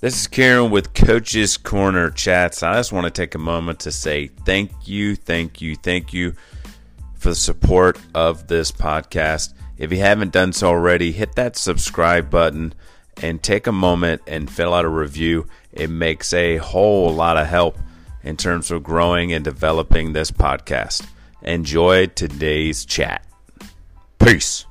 This is Karen with Coach's Corner Chats. I just want to take a moment to say thank you, thank you, thank you for the support of this podcast. If you haven't done so already, hit that subscribe button and take a moment and fill out a review. It makes a whole lot of help in terms of growing and developing this podcast. Enjoy today's chat. Peace.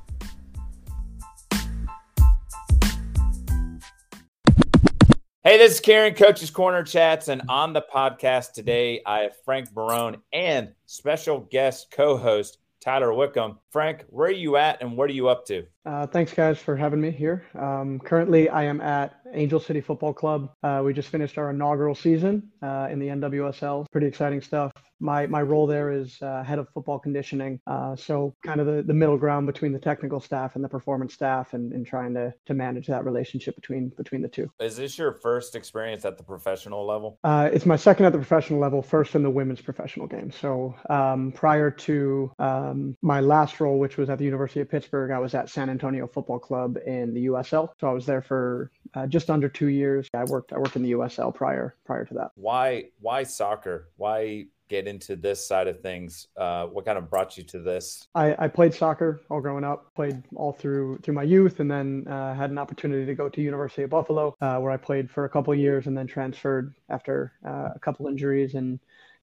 Hey, this is Karen, Coach's Corner Chats, and on the podcast today, I have Frank Barone and special guest co-host Tyler Wickham. Frank, where are you at and what are you up to? Uh, thanks, guys, for having me here. Um, currently, I am at Angel City Football Club. Uh, we just finished our inaugural season uh, in the NWSL. Pretty exciting stuff. My my role there is uh, head of football conditioning, uh, so kind of the, the middle ground between the technical staff and the performance staff, and, and trying to to manage that relationship between between the two. Is this your first experience at the professional level? Uh, it's my second at the professional level, first in the women's professional game. So um, prior to um, my last role, which was at the University of Pittsburgh, I was at San Antonio Football Club in the USL. So I was there for uh, just under two years. I worked I worked in the USL prior prior to that. Why why soccer? Why get into this side of things? Uh, what kind of brought you to this? I, I, played soccer all growing up, played all through through my youth, and then uh, had an opportunity to go to University of Buffalo, uh, where I played for a couple years, and then transferred after uh, a couple injuries and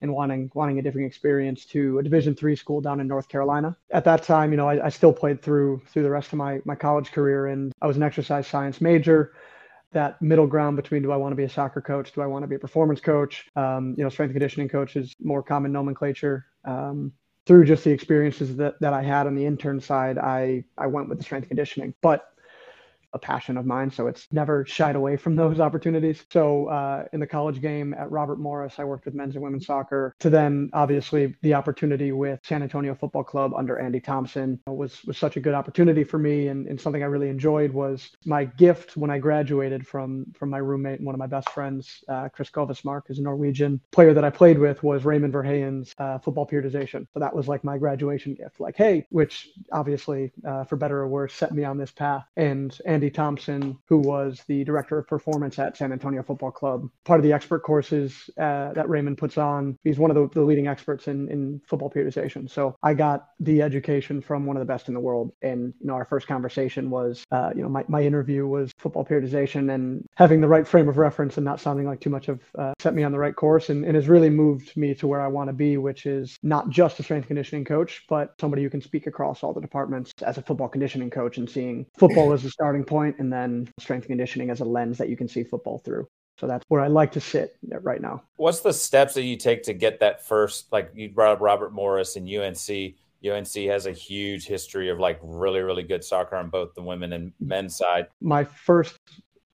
and wanting wanting a different experience to a Division three school down in North Carolina. At that time, you know, I, I still played through through the rest of my my college career, and I was an exercise science major that middle ground between do I want to be a soccer coach, do I want to be a performance coach? Um, you know, strength conditioning coach is more common nomenclature. Um, through just the experiences that, that I had on the intern side, I, I went with the strength conditioning. But a passion of mine. So it's never shied away from those opportunities. So uh, in the college game at Robert Morris, I worked with men's and women's soccer. To then obviously the opportunity with San Antonio Football Club under Andy Thompson was was such a good opportunity for me, and, and something I really enjoyed was my gift when I graduated from from my roommate and one of my best friends, uh, Chris Kovasmark, is a Norwegian player that I played with, was Raymond Verheijen's uh, football periodization. So that was like my graduation gift. Like, hey, which obviously, uh, for better or worse, set me on this path. And and Andy Thompson, who was the director of performance at San Antonio Football Club. Part of the expert courses uh, that Raymond puts on, he's one of the, the leading experts in, in football periodization. So I got the education from one of the best in the world. And, you know, our first conversation was, uh, you know, my, my interview was football periodization and having the right frame of reference and not sounding like too much of uh, set me on the right course and, and has really moved me to where I want to be, which is not just a strength conditioning coach, but somebody who can speak across all the departments as a football conditioning coach and seeing football as a starting point and then strength conditioning as a lens that you can see football through. So that's where I like to sit right now. What's the steps that you take to get that first? Like you brought up Robert Morris and UNC. UNC has a huge history of like really, really good soccer on both the women and men's side. My first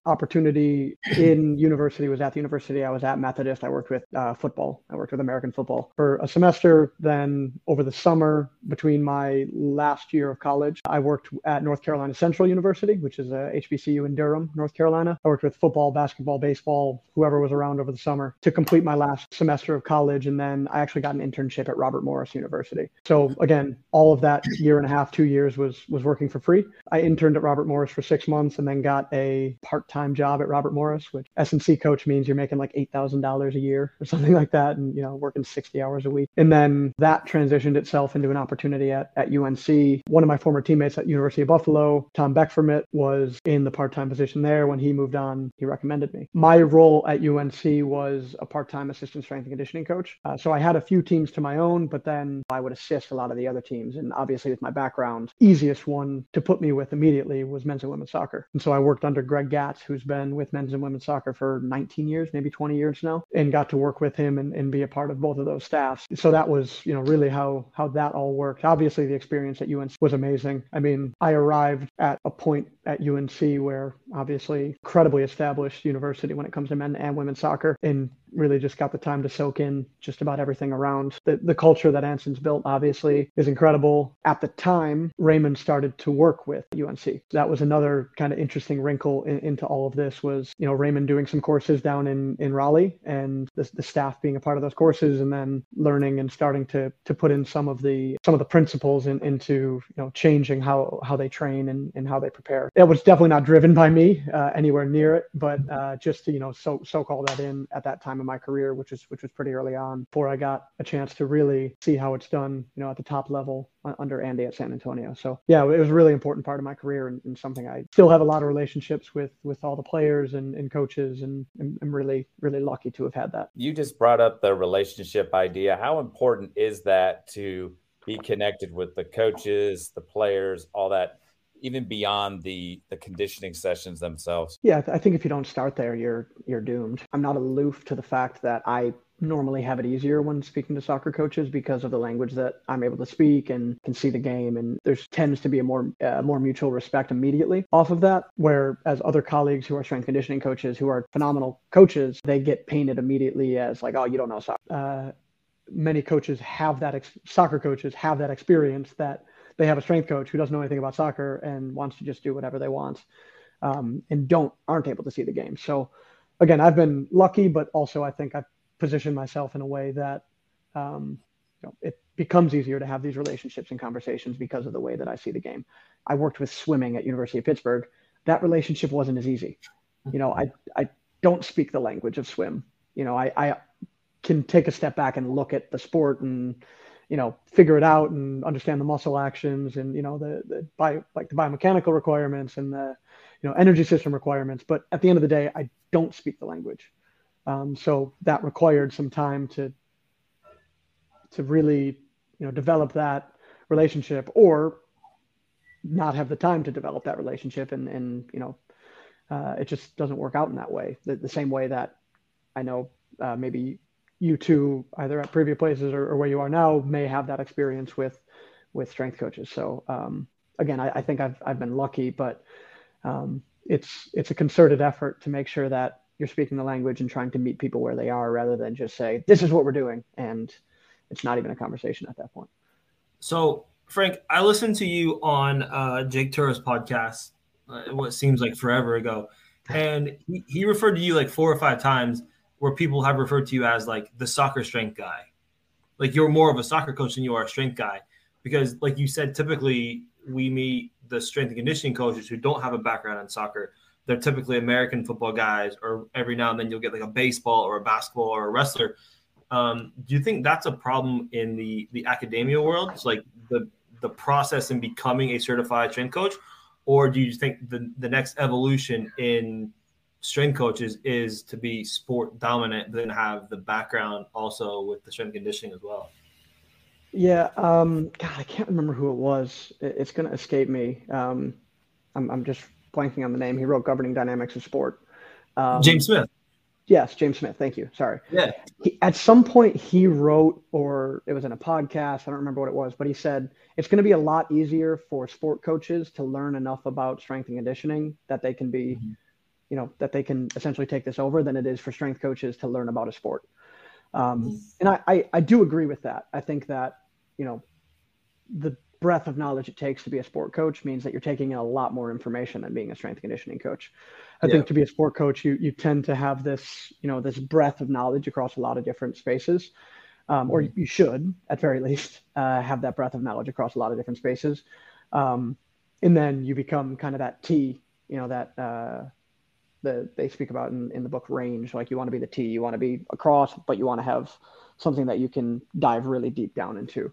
opportunity in university was at the university I was at Methodist. I worked with uh, football. I worked with American football for a semester. Then over the summer, between my last year of college, I worked at North Carolina Central University, which is a HBCU in Durham, North Carolina. I worked with football, basketball, baseball, whoever was around over the summer to complete my last semester of college. And then I actually got an internship at Robert Morris University. So again, all of that year and a half, two years was was working for free. I interned at Robert Morris for six months and then got a part-time job at Robert Morris, which S&C coach means you're making like $8,000 a year or something like that and, you know, working 60 hours a week. And then that transitioned itself into an opportunity at, at UNC. One of my former teammates at University of Buffalo, Tom Beckfermit, was in the part-time position there. When he moved on, he recommended me. My role at UNC was a part-time assistant strength and conditioning coach. Uh, so I had a few teams to my own, but then I would assist a lot of the other teams. And obviously with my background, easiest one to put me with immediately was men's and women's soccer. And so I worked under Greg Gatz, who's been with men's and women's soccer for 19 years, maybe 20 years now, and got to work with him and, and be a part of both of those staffs. So that was, you know, really how how that all worked. Obviously, the experience at UNC was amazing. I mean, I arrived at a point at UNC where obviously incredibly established university when it comes to men and women's soccer and really just got the time to soak in just about everything around. The, the culture that Anson's built, obviously, is incredible. At the time, Raymond started to work with UNC. That was another kind of interesting wrinkle in, into all of this was, you know, Raymond doing some courses down in, in Raleigh and the, the staff being a part of those courses and then learning and starting to, to put in some of the, some of the principles in, into, you know, changing how, how they train and, and how they prepare. It was definitely not driven by me uh, anywhere near it, but uh, just to, you know, so, so call that in at that time in my career, which is, which was pretty early on before I got a chance to really see how it's done, you know, at the top level under Andy at San Antonio. So yeah, it was a really important part of my career and, and something I still have a lot of relationships with with all the players and, and coaches and I'm really really lucky to have had that. You just brought up the relationship idea. How important is that to be connected with the coaches, the players, all that? Even beyond the the conditioning sessions themselves yeah i think if you don't start there you're you're doomed i'm not aloof to the fact that i normally have it easier when speaking to soccer coaches because of the language that I'm able to speak and can see the game. And there's tends to be a more uh, more mutual respect immediately off of that. Whereas other colleagues who are strength conditioning coaches who are phenomenal coaches, they get painted immediately as like, oh, you don't know soccer. Uh, many coaches have that ex- soccer coaches have that experience that they have a strength coach who doesn't know anything about soccer and wants to just do whatever they want um, and don't aren't able to see the game. So again, I've been lucky, but also I think I've positioned myself in a way that um, you know, it becomes easier to have these relationships and conversations because of the way that I see the game. I worked with swimming at University of Pittsburgh. That relationship wasn't as easy. You know, I I don't speak the language of swim. You know, I, I can take a step back and look at the sport and you know figure it out and understand the muscle actions and you know the the bio, like the biomechanical requirements and the you know energy system requirements. But at the end of the day, I don't speak the language. Um, so that required some time to to really you know develop that relationship or not have the time to develop that relationship and and you know uh, it just doesn't work out in that way the, the same way that i know uh, maybe you two either at previous places or, or, where you are now may have that experience with with strength coaches. So um, again I, I, think I've, I've been lucky but um, it's it's a concerted effort to make sure that you're speaking the language and trying to meet people where they are rather than just say this is what we're doing and it's not even a conversation at that point. So frank i listened to you on uh, jake Tuura's podcast uh, what seems like forever ago and he, he referred to you like four or five times where people have referred to you as like the soccer strength guy like you're more of a soccer coach than you are a strength guy because like you said typically we meet the strength and conditioning coaches who don't have a background in soccer they're typically American football guys, or every now and then you'll get like a baseball or a basketball or a wrestler. Um, do you think that's a problem in the the academia world? It's like the the process in becoming a certified strength coach, or do you think the the next evolution in strength coaches is to be sport dominant, then have the background also with the strength conditioning as well? Yeah, um, God, I can't remember who it was. It's going to escape me. Um, I'm, I'm just blanking on the name. He wrote Governing Dynamics of Sport. Um, James Smith. Yes, James Smith. Thank you. Sorry. Yeah. He, at some point, he wrote, or it was in a podcast. I don't remember what it was, but he said it's going to be a lot easier for sport coaches to learn enough about strength and conditioning that they can be, mm-hmm. You know, that they can essentially take this over than it is for strength coaches to learn about a sport. Um. And I, I, I do agree with that. I think that, you know, the breadth of knowledge it takes to be a sport coach means that you're taking in a lot more information than being a strength conditioning coach. I yeah. think to be a sport coach, you you tend to have this you know this breadth of knowledge across a lot of different spaces, um, or mm-hmm. you should at very least uh, have that breadth of knowledge across a lot of different spaces, um, and then you become kind of that T, you know that. Uh, the, they speak about in, in the book range like you want to be the T you want to be across but you want to have something that you can dive really deep down into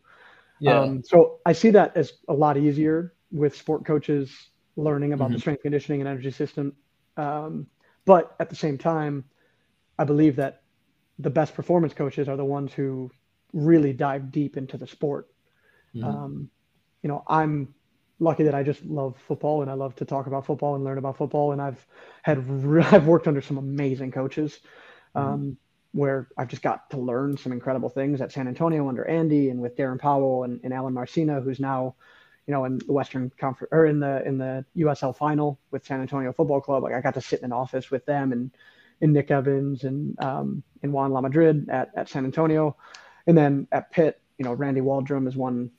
yeah. Um, so I see that as a lot easier with sport coaches learning about mm-hmm. the strength conditioning and energy system. Um, but at the same time, I believe that the best performance coaches are the ones who really dive deep into the sport. Mm-hmm. Um, you know, I'm lucky that I just love football and I love to talk about football and learn about football. And I've had, I've worked under some amazing coaches. Mm-hmm. Um, where I've just got to learn some incredible things at San Antonio under Andy and with Darren Powell and, and Alen Marcina, who's now, you know, in the Western Conference or in the in the USL final with San Antonio Football Club. Like I got to sit in an office with them and in Nick Evans and um, and Juan La Madrid at, at San Antonio. And then at Pitt, you know, Randy Waldrum has won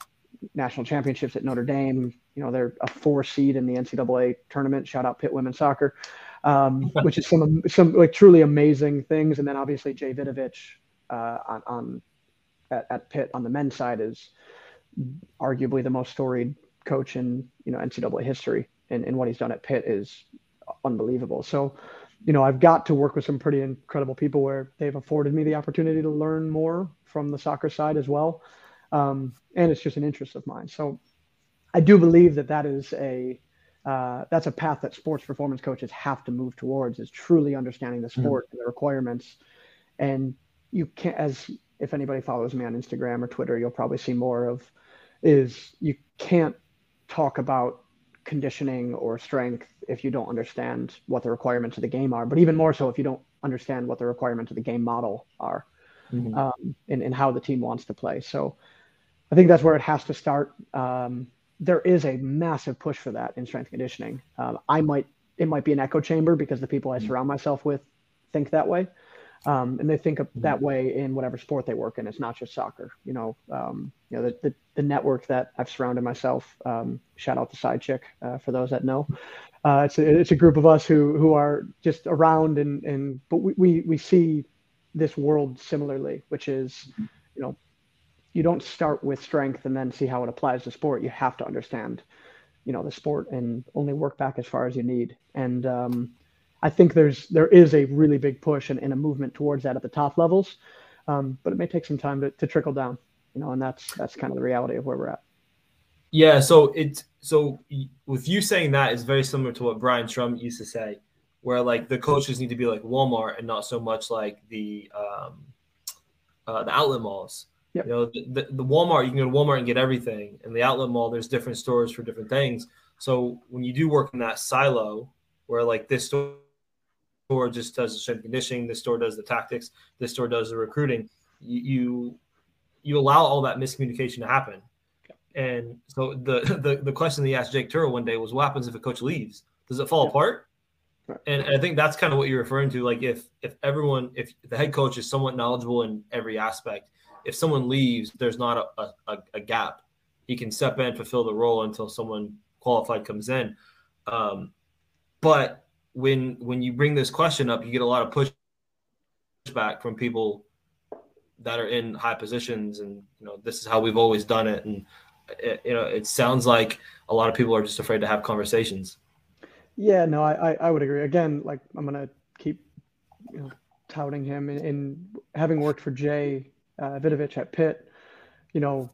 national championships at Notre Dame. You know, they're a four seed in the NCAA tournament. Shout out Pitt women's soccer, um, which is some some like truly amazing things. And then obviously Jay Vidovich uh, on, on at, at Pitt on the men's side is arguably the most storied coach in you know NCAA history, and, and what he's done at Pitt is unbelievable. So, you know, I've got to work with some pretty incredible people where they've afforded me the opportunity to learn more from the soccer side as well, um, and it's just an interest of mine. So, I do believe that that is a uh, that's a path that sports performance coaches have to move towards is truly understanding the sport mm-hmm. and the requirements and you can't as if anybody follows me on instagram or twitter you'll probably see more of is you can't talk about conditioning or strength if you don't understand what the requirements of the game are, but even more so if you don't understand what the requirements of the game model are mm-hmm. um, and, and how the team wants to play. So I think that's where it has to start. Um, there is a massive push for that in strength conditioning. Um, I might, it might be an echo chamber because the people I mm-hmm. surround myself with think that way. Um, and they think of that mm-hmm. way in whatever sport they work in. It's not just soccer. You know, um, you know the, the, the network that I've surrounded myself. Um, shout out to Side Chick uh, for those that know. Uh, it's a, it's a group of us who who are just around and and but we, we we see this world similarly, which is you know you don't start with strength and then see how it applies to sport. You have to understand you know the sport and only work back as far as you need and um, I think there's there is a really big push and, and a movement towards that at the top levels, um, but it may take some time to, to trickle down, you know, and that's that's kind of the reality of where we're at. Yeah, so it's so with you saying that is very similar to what Brian Trump used to say, where like the coaches need to be like Walmart and not so much like the um, uh, the outlet malls. Yep. You know, the, the, the Walmart you can go to Walmart and get everything, and the outlet mall there's different stores for different things. So when you do work in that silo, where like this store store just does the strength conditioning, this store does the tactics, this store does the recruiting. You you, you allow all that miscommunication to happen. And so the, the the question that he asked Jake Tuura one day was, "What happens if a coach leaves? Does it fall yeah. apart?" Right. And I think that's kind of what you're referring to. Like if if everyone, if the head coach is somewhat knowledgeable in every aspect, if someone leaves, there's not a, a, a gap. He can step in, fulfill the role until someone qualified comes in. Um, but when when you bring this question up, you get a lot of pushback from people that are in high positions, and you know this is how we've always done it, and it, you know it sounds like a lot of people are just afraid to have conversations. Yeah, no, I I would agree. Again, like I'm gonna keep you know touting him, and having worked for Jay uh, Vidovich at Pitt, you know,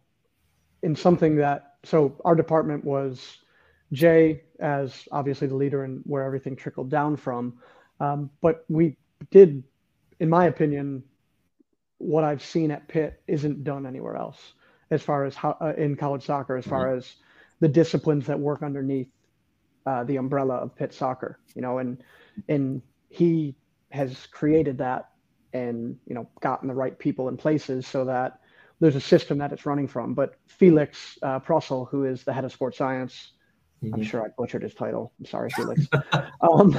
in something that so our department was Jay as obviously the leader and where everything trickled down from. Um, but we did, in my opinion, what I've seen at Pitt isn't done anywhere else as far as how uh, in college soccer, as far mm-hmm. as the disciplines that work underneath uh, the umbrella of Pitt soccer, you know, and and he has created that and you know gotten the right people in places so that there's a system that it's running from. But Felix uh, Prossel, who is the head of sports science Mm-hmm. I'm sure I butchered his title. I'm sorry, Felix. um,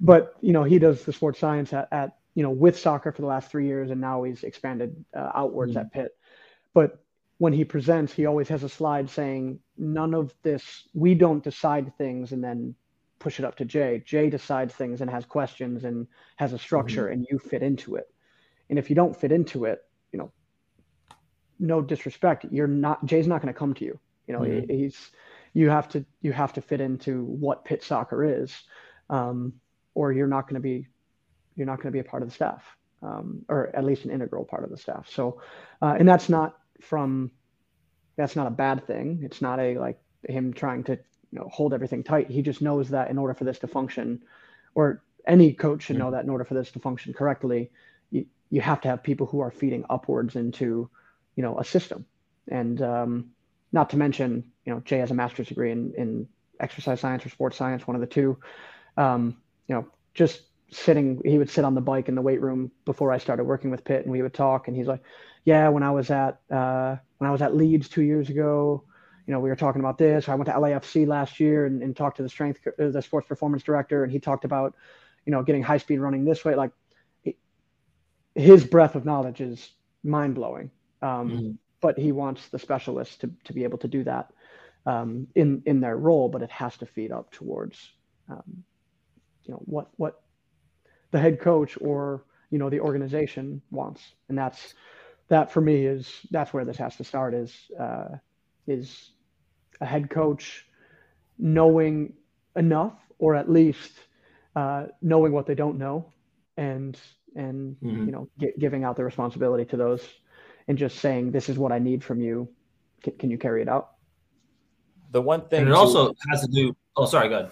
but you know, he does the sports science at, at, you know with soccer for the last three years, and now he's expanded uh, outwards mm-hmm. at Pitt. But when he presents, he always has a slide saying, "None of this. We don't decide things and then push it up to Jay. Jay decides things and has questions and has a structure, mm-hmm. and you fit into it. And if you don't fit into it, you know, no disrespect, you're not. Jay's not going to come to you. You know, mm-hmm. he, he's you have to you have to fit into what pit soccer is, um, or you're not going to be you're not going to be a part of the staff, um, or at least an integral part of the staff. So, uh, and that's not from that's not a bad thing. It's not a like him trying to you know hold everything tight. He just knows that in order for this to function, or any coach should know that in order for this to function correctly, you, you have to have people who are feeding upwards into you know a system and um, not to mention, you know, Jay has a master's degree in, in exercise science or sports science, one of the two. Um, you know, just sitting, he would sit on the bike in the weight room before I started working with Pitt, and we would talk. And he's like, "Yeah, when I was at uh, when I was at Leeds two years ago, you know, we were talking about this. I went to LAFC last year and, and talked to the strength, uh, the sports performance director, and he talked about, you know, getting high speed running this way. Like his breadth of knowledge is mind blowing. Um, mm-hmm. But he wants the specialists to, to be able to do that um, in in their role, but it has to feed up towards um, you know what what the head coach or you know the organization wants, and that's that for me is that's where this has to start is uh, is a head coach knowing enough or at least uh, knowing what they don't know and and mm-hmm. you know giving out the responsibility to those and just saying this is what i need from you. Can, can you carry it out? The one thing and it also has to do oh sorry go ahead.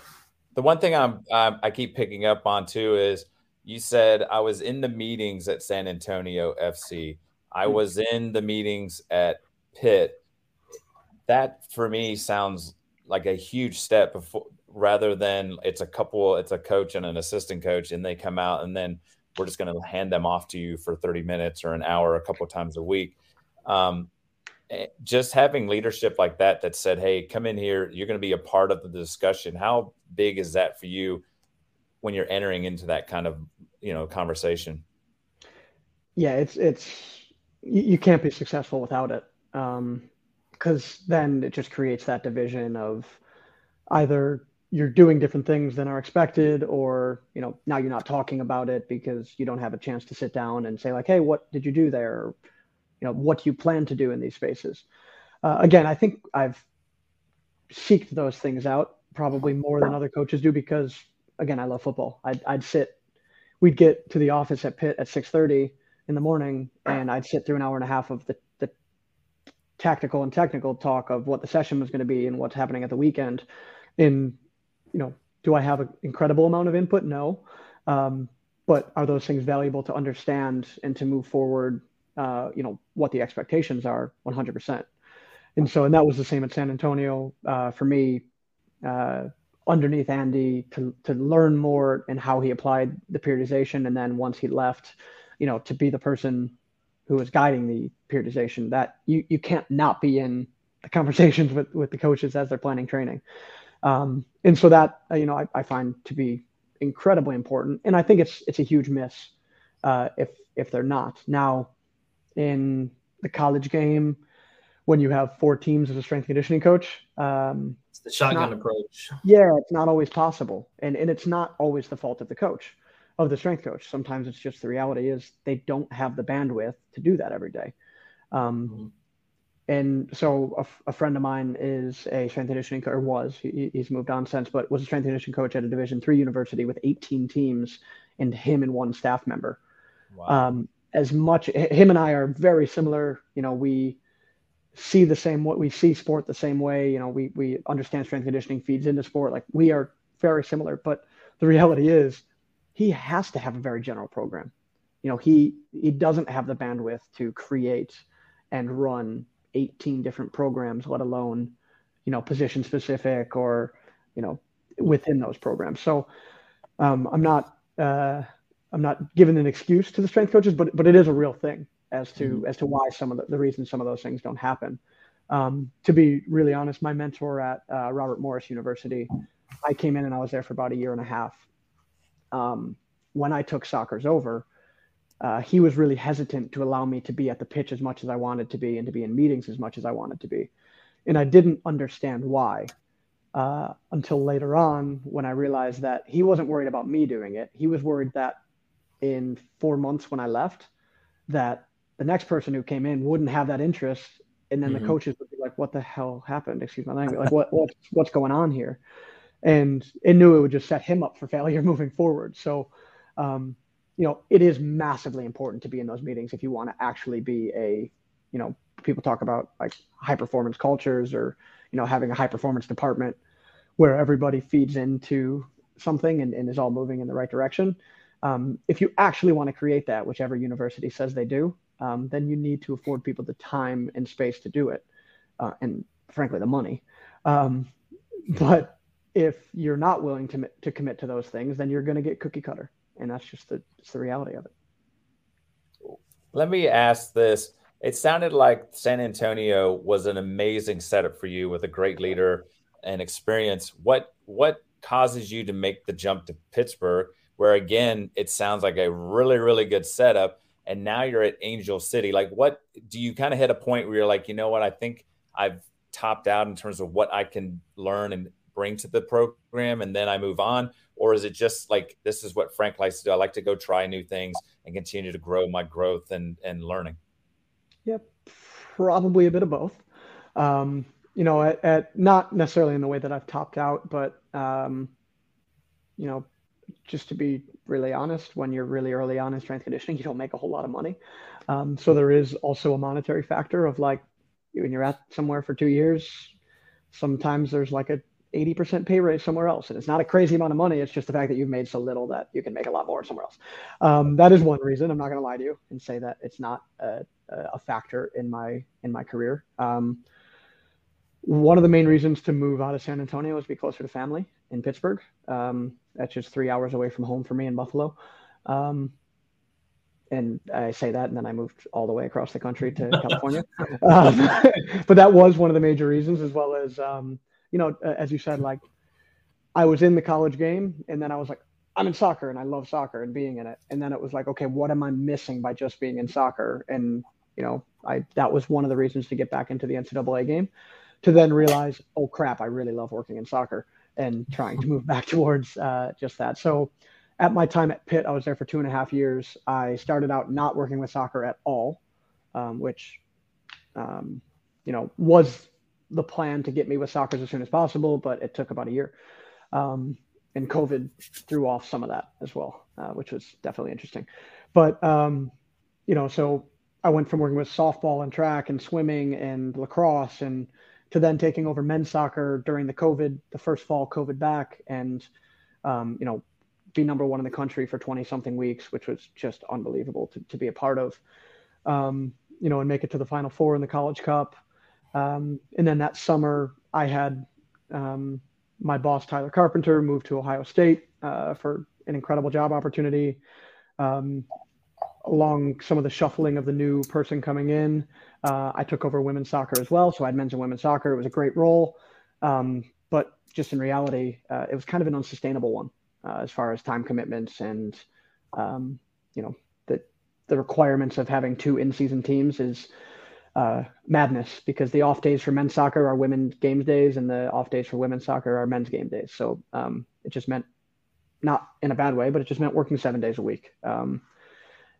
The one thing i'm um, i keep picking up on too is you said i was in the meetings at san antonio fc i mm-hmm. was in the meetings at pitt that for me sounds like a huge step before rather than it's a couple it's a coach and an assistant coach and they come out and then we're just going to hand them off to you for 30 minutes or an hour a couple times a week. Um, eh, just having leadership like that that said hey come in here you're going to be a part of the discussion. How big is that for you when you're entering into that kind of you know conversation? Yeah it's it's you can't be successful without it because then it just creates that division of either you're doing different things than are expected or you know now you're not talking about it because you don't have a chance to sit down and say like hey what did you do there? You know what do you plan to do in these spaces? Uh, again i think i've seeked those things out probably more than other coaches do because again i love football. I'd, I'd sit we'd get to the office at pitt at 6.30 in the morning and i'd sit through an hour and a half of the tactical and technical talk of what the session was going to be and what's happening at the weekend in you know, do I have an incredible amount of input? No. Um, but are those things valuable to understand and to move forward? Uh, you know, what the expectations are 100%. And so, and that was the same at San Antonio uh, for me. Uh, underneath Andy to to learn more and how he applied the periodization, and then once he left, you know, to be the person who was guiding the periodization. That you you can't not be in the conversations with with the coaches as they're planning training. Um, and so that uh, you know I, I, find to be incredibly important, and I think it's it's a huge miss uh, if if they're not now in the college game when you have four teams as a strength conditioning coach. Um, it's the shotgun not, approach. Yeah, it's not always possible, and and it's not always the fault of the coach, of the strength coach. Sometimes it's just the reality is they don't have the bandwidth to do that every day. Um, mm-hmm and so a, a, friend of mine is a strength conditioning coach, or was he, he's moved on since, but was a strength conditioning coach at a Division three university with 18 teams and him and one staff member. Wow. Um, as much him and I are very similar. You know, we see the same what we see sport the same way. You know, we we understand strength conditioning feeds into sport. Like we are very similar, but the reality is he has to have a very general program. You know, he he doesn't have the bandwidth to create and run 18 different programs, let alone, you know, position specific or, you know, within those programs. So um, I'm not uh, I'm not giving an excuse to the strength coaches, but but it is a real thing as to mm-hmm. as to why some of the, the reasons some of those things don't happen. Um, to be really honest, my mentor at uh, Robert Morris University, I came in and I was there for about a year and a half. Um, when I took Soccer's over, uh, he was really hesitant to allow me to be at the pitch as much as I wanted to be and to be in meetings as much as I wanted to be. And I didn't understand why uh, until later on when I realized that he wasn't worried about me doing it. He was worried that in four months when I left, that the next person who came in wouldn't have that interest. And then mm-hmm. the coaches would be like, what the hell happened? Excuse my language. Like, what, what, what's going on here? And it knew it would just set him up for failure moving forward. So, um, you know, it is massively important to be in those meetings if you want to actually be a, you know, people talk about like high performance cultures or, you know, having a high performance department where everybody feeds into something and, and is all moving in the right direction. Um, if you actually want to create that, whichever university says they do, um, then you need to afford people the time and space to do it, uh, and frankly, the money. Um, but if you're not willing to, to commit to those things, then you're going to get cookie cutter and that's just the, the reality of it. Let me ask this. It sounded like San Antonio was an amazing setup for you with a great leader and experience. What what causes you to make the jump to Pittsburgh, where again, it sounds like a really, really good setup. And now you're at Angel City. Like, what do you kind of hit a point where you're like, you know what? I think I've topped out in terms of what I can learn and bring to the program, and then I move on? Or is it just like this is what Frank likes to do? I like to go try new things and continue to grow my growth and, and learning. Yep, probably a bit of both. Um, you know, at, at, not necessarily in the way that I've topped out, but um, you know, just to be really honest, when you're really early on in strength conditioning, you don't make a whole lot of money. Um, so there is also a monetary factor of like when you're at somewhere for two years, sometimes there's like a 80% pay raise somewhere else. And it's not a crazy amount of money. It's just the fact that you've made so little that you can make a lot more somewhere else. Um, that is one reason. I'm not going to lie to you and say that it's not a, a factor in my, in my career. Um, one of the main reasons to move out of San Antonio was to be closer to family in Pittsburgh. Um, that's just three hours away from home for me in Buffalo. Um, and I say that, and then I moved all the way across the country to California. um, but that was one of the major reasons, as well as, um, you know, as you said, like I was in the college game, and then I was like, I'm in soccer, and I love soccer and being in it. And then it was like, okay, what am I missing by just being in soccer? And you know, I that was one of the reasons to get back into the NCAA game to then realize, oh crap, I really love working in soccer and trying to move back towards uh, just that. So at my time at Pitt, I was there for two and a half years. I started out not working with soccer at all, um, which, um, you know, was the plan to get me with soccer as soon as possible, but it took about a year. Um, and COVID threw off some of that as well, uh, which was definitely interesting. But, um, you know, so I went from working with softball and track and swimming and lacrosse and to then taking over men's soccer during the COVID, the first fall COVID back, and um, you know, be number one in the country for 20 something weeks, which was just unbelievable to, to be a part of. Um, you know, and make it to the Final Four in the College Cup. Um, and then that summer, I had um, my boss Tyler Carpenter moved to Ohio State uh, for an incredible job opportunity. Um, along some of the shuffling of the new person coming in, uh, I took over women's soccer as well. So I had men's and women's soccer. It was a great role. Um, but just in reality, uh, it was kind of an unsustainable one uh, as far as time commitments and, um, you know, the, the requirements of having two in season teams is uh, madness because the off days for men's soccer are women's games days and the off days for women's soccer are men's game days. So um, it just meant, not in a bad way, but it just meant working seven days a week. Um,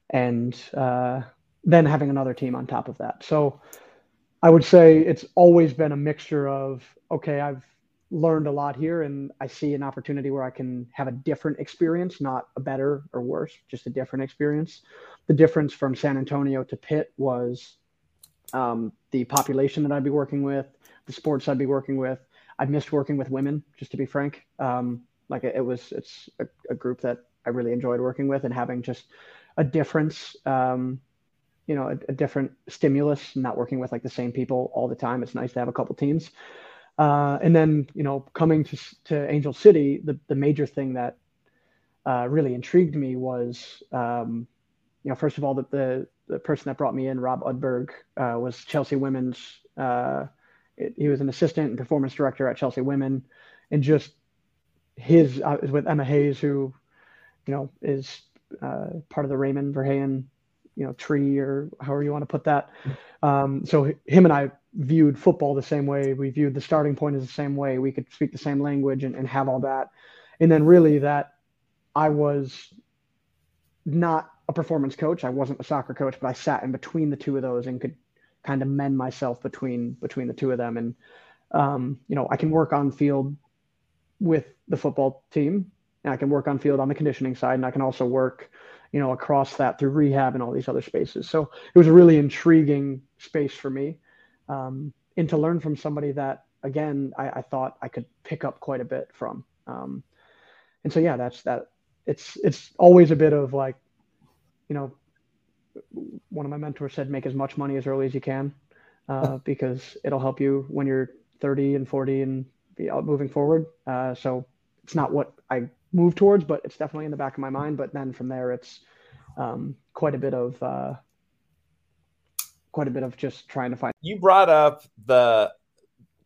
and uh, then having another team on top of that. So I would say it's always been a mixture of okay, I've learned a lot here and I see an opportunity where I can have a different experience, not a better or worse, just a different experience. The difference from San Antonio to Pitt was um, the population that I'd be working with, the sports I'd be working with. I missed working with women, just to be frank. Um, like it, was, it's a, a, group that I really enjoyed working with and having just a difference um, you know, a, a, different stimulus, not working with like the same people all the time. It's nice to have a couple teams. Uh, and then, you know, coming to, to Angel City, the, the major thing that uh, really intrigued me was, um, you know, first of all, that the, the person that brought me in, Rob Udberg, uh, was Chelsea Women's. Uh, it, he was an assistant and performance director at Chelsea Women, and just his uh, with Emma Hayes, who, you know, is uh, part of the Raymond Verheijen you know tree or however you want to put that. Um, so him and I viewed football the same way. We viewed the starting point as the same way. We could speak the same language and, and have all that. And then really that I was not performance coach. I wasn't a soccer coach, but I sat in between the two of those and could kind of mend myself between between the two of them. And um, you know, I can work on field with the football team, and I can work on field on the conditioning side, and I can also work you know, across that through rehab and all these other spaces. So it was a really intriguing space for me. Um, and to learn from somebody that, again, I, I, thought I could pick up quite a bit from. Um, and so, yeah, that's that. It's, it's always a bit of like, you know, one of my mentors said, make as much money as early as you can, uh, because it'll help you when you're 30 and 40 and be out moving forward. Uh, so it's not what I move towards, but it's definitely in the back of my mind. But then from there, it's um, quite a bit of uh, quite a bit of just trying to find. You brought up the,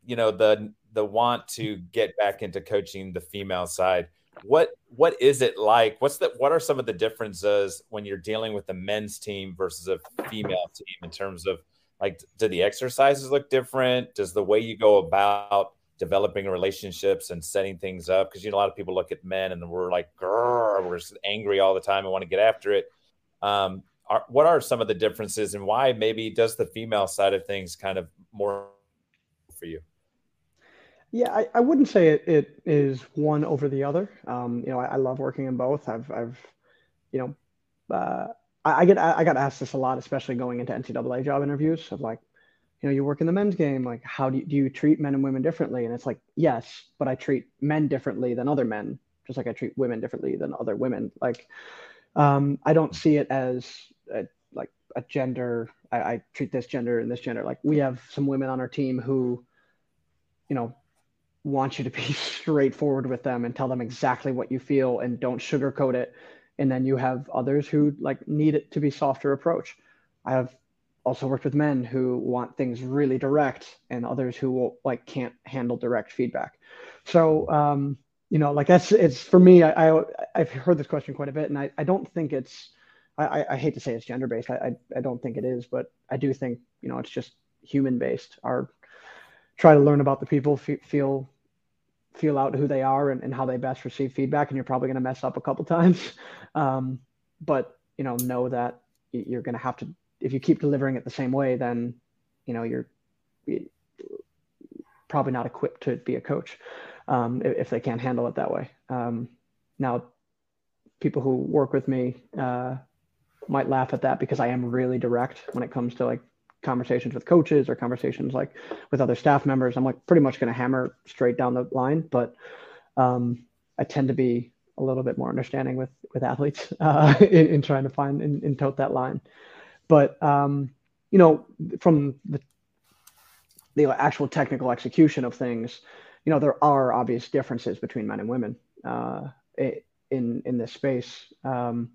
you know, the the want to get back into coaching the female side. What what is it like? What's the what are some of the differences when you're dealing with the men's team versus a female team in terms of like do the exercises look different? Does the way you go about developing relationships and setting things up? Because you know a lot of people look at men and we're like, we're angry all the time and want to get after it. Um, are, what are some of the differences and why maybe does the female side of things kind of more for you? Yeah, I, I wouldn't say it, it is one over the other. Um, you know, I, I, love working in both. I've, I've, you know, uh, I, I, get I got asked this a lot, especially going into NCAA job interviews of like, you know, you work in the men's game. Like, how do you, do you treat men and women differently? And it's like, yes, but I treat men differently than other men, just like I treat women differently than other women. Like, um, I don't see it as a, like a gender. I, I treat this gender and this gender. Like, we have some women on our team who, you know, want you to be straightforward with them and tell them exactly what you feel and don't sugarcoat it. And then you have others who like need it to be softer approach. I have also worked with men who want things really direct and others who will like can't handle direct feedback. So um, you know, like that's it's for me. I, I have heard this question quite a bit, and I, I don't think it's. I, I hate to say it's gender based. I, I I don't think it is, but I do think you know it's just human based. Our try to learn about the people, feel feel out who they are and, and, how they best receive feedback. And you're probably going to mess up a couple times, um, but you know know that you're going to have to if you keep delivering it the same way, then you know you're probably not equipped to be a coach um, if, if, they can't handle it that way. Um, now, people who work with me uh, might laugh at that because I am really direct when it comes to like conversations with coaches or conversations like with other staff members, I'm like pretty much going to hammer straight down the line. But um, I tend to be a little bit more understanding with with athletes uh, in, in, trying to find and, and tote that line. But um, you know, from the the actual technical execution of things, you know, there are obvious differences between men and women uh, in in this space, um,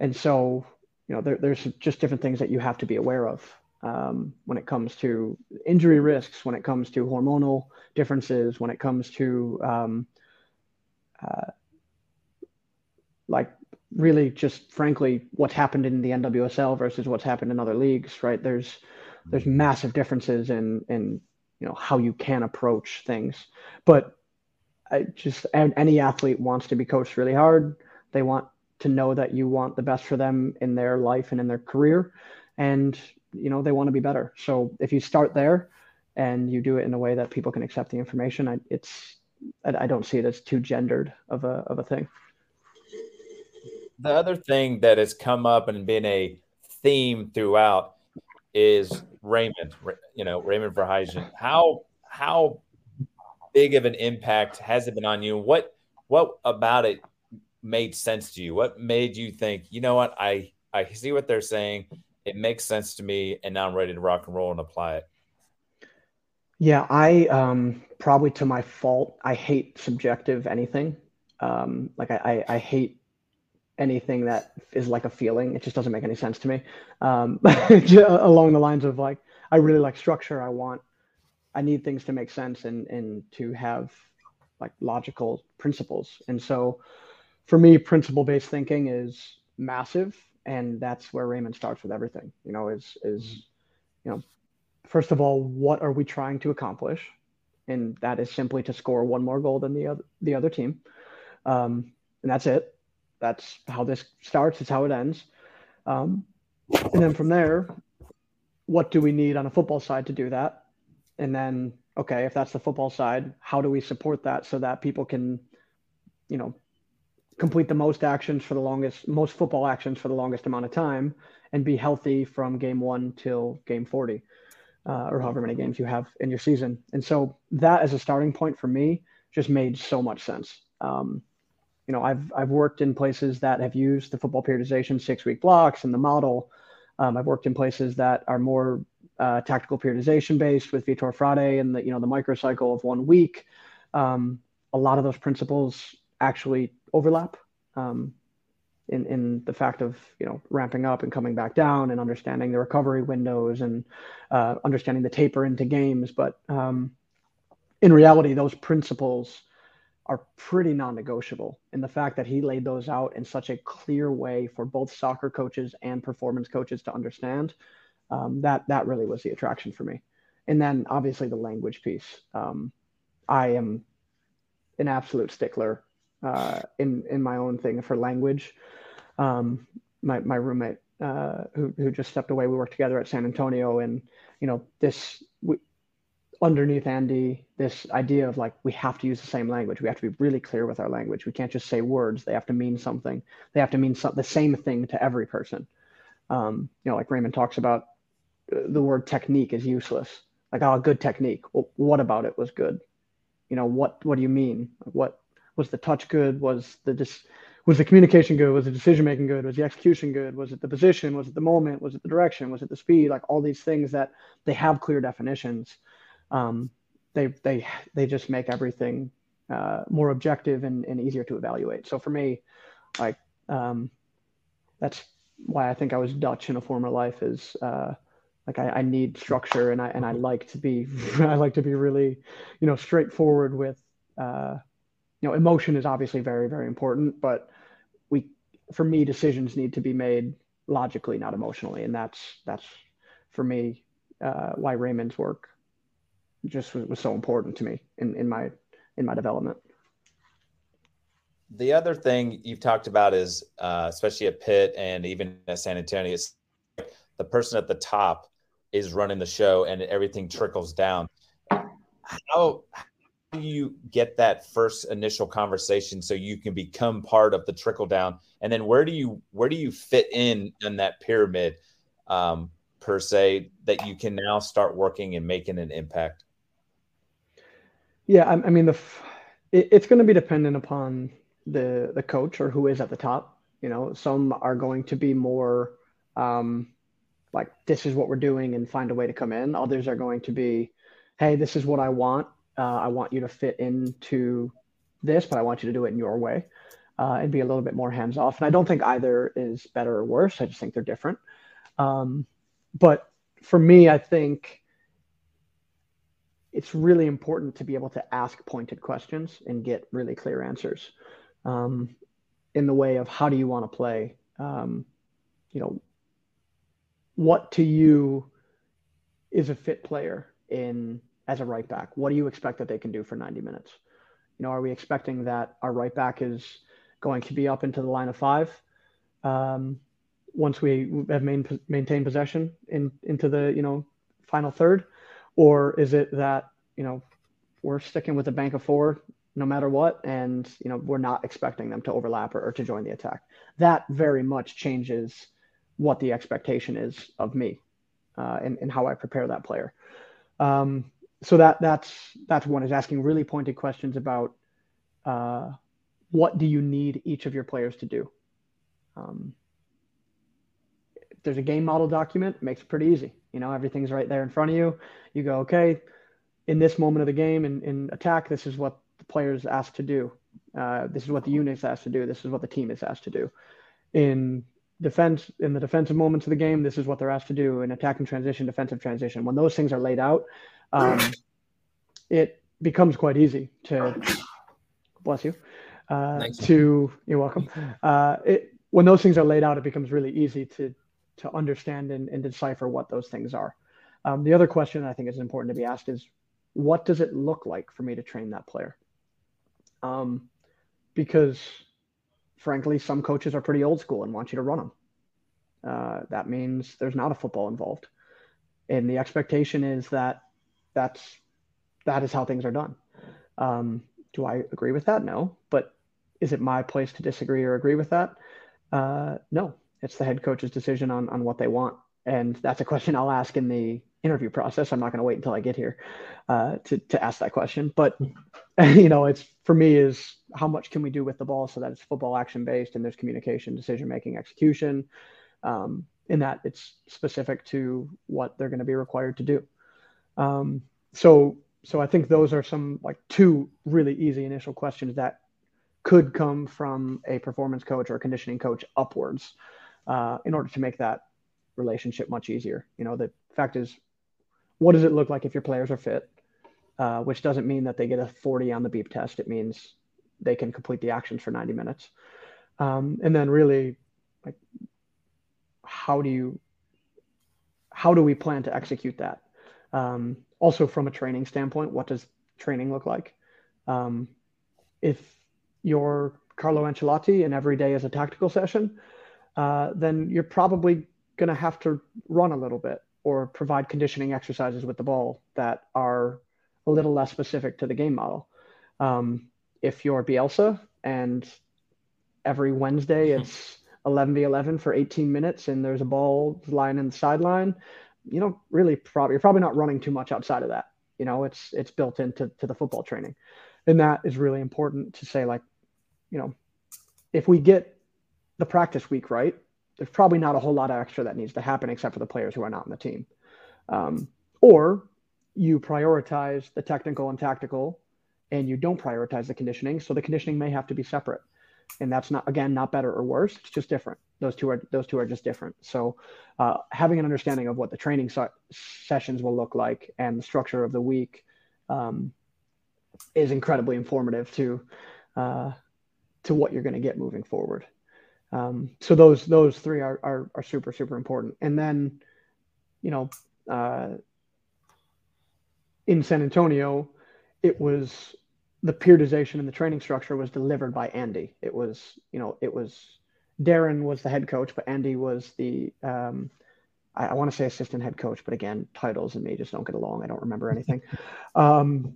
and so you know, there, there's just different things that you have to be aware of um, when it comes to injury risks, when it comes to hormonal differences, when it comes to um, uh, like really just frankly what's happened in the NWSL versus what's happened in other leagues, right? There's there's massive differences in in you know how you can approach things, but I just any athlete wants to be coached really hard. They want to know that you want the best for them in their life and in their career, and you know they want to be better so if you start there and you do it in a way that people can accept the information I, it's I, I don't see it as too gendered of a of a thing the other thing that has come up and been a theme throughout is Raymond, you know, Raymond Verheijen. How how big of an impact has it been on you? What what about it made sense to you? What made you think, you know what, I I see what they're saying it makes sense to me, and now I'm ready to rock and roll and apply it. Yeah, I um, probably to my fault. I hate subjective anything. Um, like I, I, I, hate anything that is like a feeling. It just doesn't make any sense to me. Um, along the lines of like, I really like structure. I want, I need things to make sense and and to have like logical principles. And so, for me, principle based thinking is massive and that's where Raymond starts with everything. You know, is is you know, first of all, what are we trying to accomplish? And that is simply to score one more goal than the other the other team, um, and that's it. That's how this starts. It's how it ends. Um, and then from there, what do we need on a football side to do that? And then, okay, if that's the football side, how do we support that so that people can, you know, complete the most actions for the longest, most football actions for the longest amount of time, and be healthy from game one till game 40, uh, or however many games you have in your season. And so that as a starting point for me just made so much sense. Um, you know, I've I've worked in places that have used the football periodization six week blocks and the model. Um, I've worked in places that are more uh, tactical periodization based with Vitor Frade and the you know the microcycle of one week. Um, a lot of those principles actually overlap um, in in the fact of you know ramping up and coming back down and understanding the recovery windows and uh, understanding the taper into games. But um, in reality, those principles are pretty non-negotiable. And the fact that he laid those out in such a clear way for both soccer coaches and performance coaches to understand, um, that that really was the attraction for me. And then obviously the language piece. Um, I am an absolute stickler uh, in in my own thing for language. Um, my my roommate uh, who who just stepped away, we worked together at San Antonio, and you know this we, underneath Andy, this idea of like we have to use the same language. We have to be really clear with our language. We can't just say words. They have to mean something. They have to mean some, the same thing to every person. Um, you know, like Raymond talks about, uh, the word technique is useless. Like, oh, good technique. Well, what about it was good? You know, what what do you mean? What was the touch good? Was the dis, was the communication good? Was the decision making good? Was the execution good? Was it the position? Was it the moment? Was it the direction? Was it the speed? Like all these things that they have clear definitions um, they they they just make everything uh, more objective and, and easier to evaluate. So for me, like um, that's why I think I was Dutch in a former life is uh, like I, I, need structure and I and I like to be I like to be really you know straightforward with uh, you know emotion is obviously very very important, but we for me decisions need to be made logically not emotionally and that's that's for me uh, why Raymond's work just was, was so important to me in, in my in my development. The other thing you've talked about is, uh, especially at Pitt and even at San Antonio, is the person at the top is running the show and everything trickles down. How, do you get that first initial conversation so you can become part of the trickle down? And then where do you where do you fit in in that pyramid um, per se that you can now start working and making an impact? Yeah, I, I mean the it, it's going to be dependent upon the the coach or who is at the top. You know, some are going to be more um, like this is what we're doing and find a way to come in. Others are going to be, hey, this is what I want. Uh, I want you to fit into this, but I want you to do it in your way uh, and be a little bit more hands off. And I don't think either is better or worse. I just think they're different. Um, but for me, I think it's really important to be able to ask pointed questions and get really clear answers um, in the way of how do you want to play um, you know what to you is a fit player in as a right back? What do you expect that they can do for 90 minutes? You know are we expecting that our right back is going to be up into the line of five um, once we have main, maintained possession in, into the you know final third? Or is it that you know we're sticking with a bank of four no matter what and you know we're not expecting them to overlap or, or to join the attack? That very much changes what the expectation is of me uh, and, and how i prepare that player. Um, so that that's that's one is asking really pointed questions about uh, what do you need each of your players to do um, there's a game model document it makes it pretty easy you know, everything's right there in front of you. You go, okay, in this moment of the game in, in attack, this is what the players asked to do. Uh, this is what the unit's asked to do. This is what the team is asked to do. In defense, in the defensive moments of the game, this is what they're asked to do. In attack and transition, defensive transition. When those things are laid out, um, it becomes quite easy to bless you. Uh, nice. To you're welcome. Uh, it, when those things are laid out, it becomes really easy to to understand and, and decipher what those things are. Um, the other question I think is important to be asked is, what does it look like for me to train that player? Um, because frankly, some coaches are pretty old school and want you to run them. Uh, that means there's not a football involved, and the expectation is that that's that is how things are done. Um, do I agree with that? No, but is it my place to disagree or agree with that? Uh, no, it's the head coach's decision on on what they want, and that's a question I'll ask in the interview process. I'm not going to wait until I get here uh, to to ask that question. But you know, it's for me is how much can we do with the ball so that it's football action based and there's communication, decision making, execution. Um, in that it's specific to what they're going to be required to do. Um, so so I think those are some like two really easy initial questions that could come from a performance coach or a conditioning coach upwards uh, in order to make that relationship much easier. You know, the fact is, what does it look like if your players are fit? Uh, which doesn't mean that they get a 40 on the beep test. It means they can complete the actions for 90 minutes. Um, and then really, like, how do you, how do we plan to execute that? Um, also, from a training standpoint, what does training look like? Um, if you're Carlo Ancelotti and every day is a tactical session, uh, then you're probably going to have to run a little bit or provide conditioning exercises with the ball that are a little less specific to the game model. Um, if you're Bielsa and every Wednesday it's 11 v 11 for 18 minutes and there's a ball lying in the sideline, you know, really probably you're probably not running too much outside of that. You know, it's it's built into to the football training, and that is really important to say. Like, you know, if we get the practice week right, there's probably not a whole lot of extra that needs to happen except for the players who are not in the team. Um, or you prioritize the technical and tactical and you don't prioritize the conditioning. So the conditioning may have to be separate. And that's not, again, not better or worse. It's just different. Those two are, those two are just different. So uh, having an understanding of what the training so- sessions will look like and the structure of the week um, is incredibly informative to, uh, to what you're going to get moving forward. Um, so those those three are, are, are super super important. And then, you know, uh, in San Antonio, it was the periodization and the training structure was delivered by Andy. It was you know it was Darren was the head coach, but Andy was the um, I, I want to say assistant head coach, but again, titles and me just don't get along. I don't remember anything. um,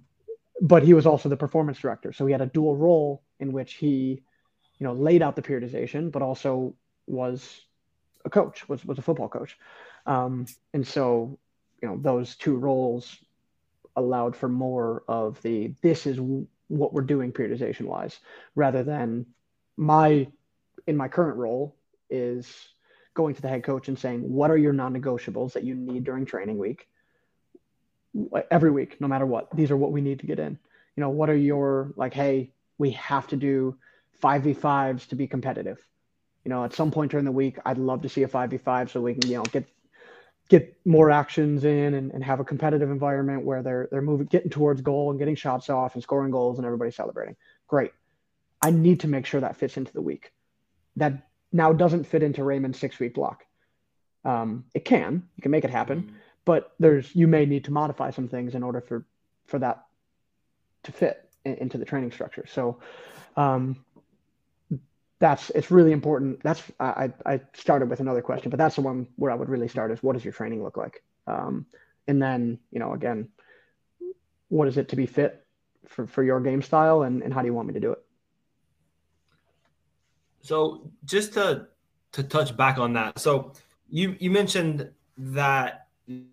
but he was also the performance director, so he had a dual role in which he you know, laid out the periodization, but also was a coach, was was a football coach, um, and so you know those two roles allowed for more of the this is what we're doing periodization wise, rather than my in my current role is going to the head coach and saying what are your non-negotiables that you need during training week every week no matter what these are what we need to get in you know what are your like hey we have to do 5v5s to be competitive. You know, at some point during the week, I'd love to see a 5v5 so we can, you know, get get more actions in and, and have a competitive environment where they're they're moving getting towards goal and getting shots off and scoring goals and everybody celebrating. Great. I need to make sure that fits into the week. That now doesn't fit into Raymond's six week block. Um, it can, you can make it happen, mm-hmm. but there's you may need to modify some things in order for for that to fit in, into the training structure. So um, that's it's really important. That's I I started with another question, but that's the one where I would really start is what does your training look like? Um, and then you know again, what is it to be fit for for your game style, and and how do you want me to do it? So just to to touch back on that, so you you mentioned that you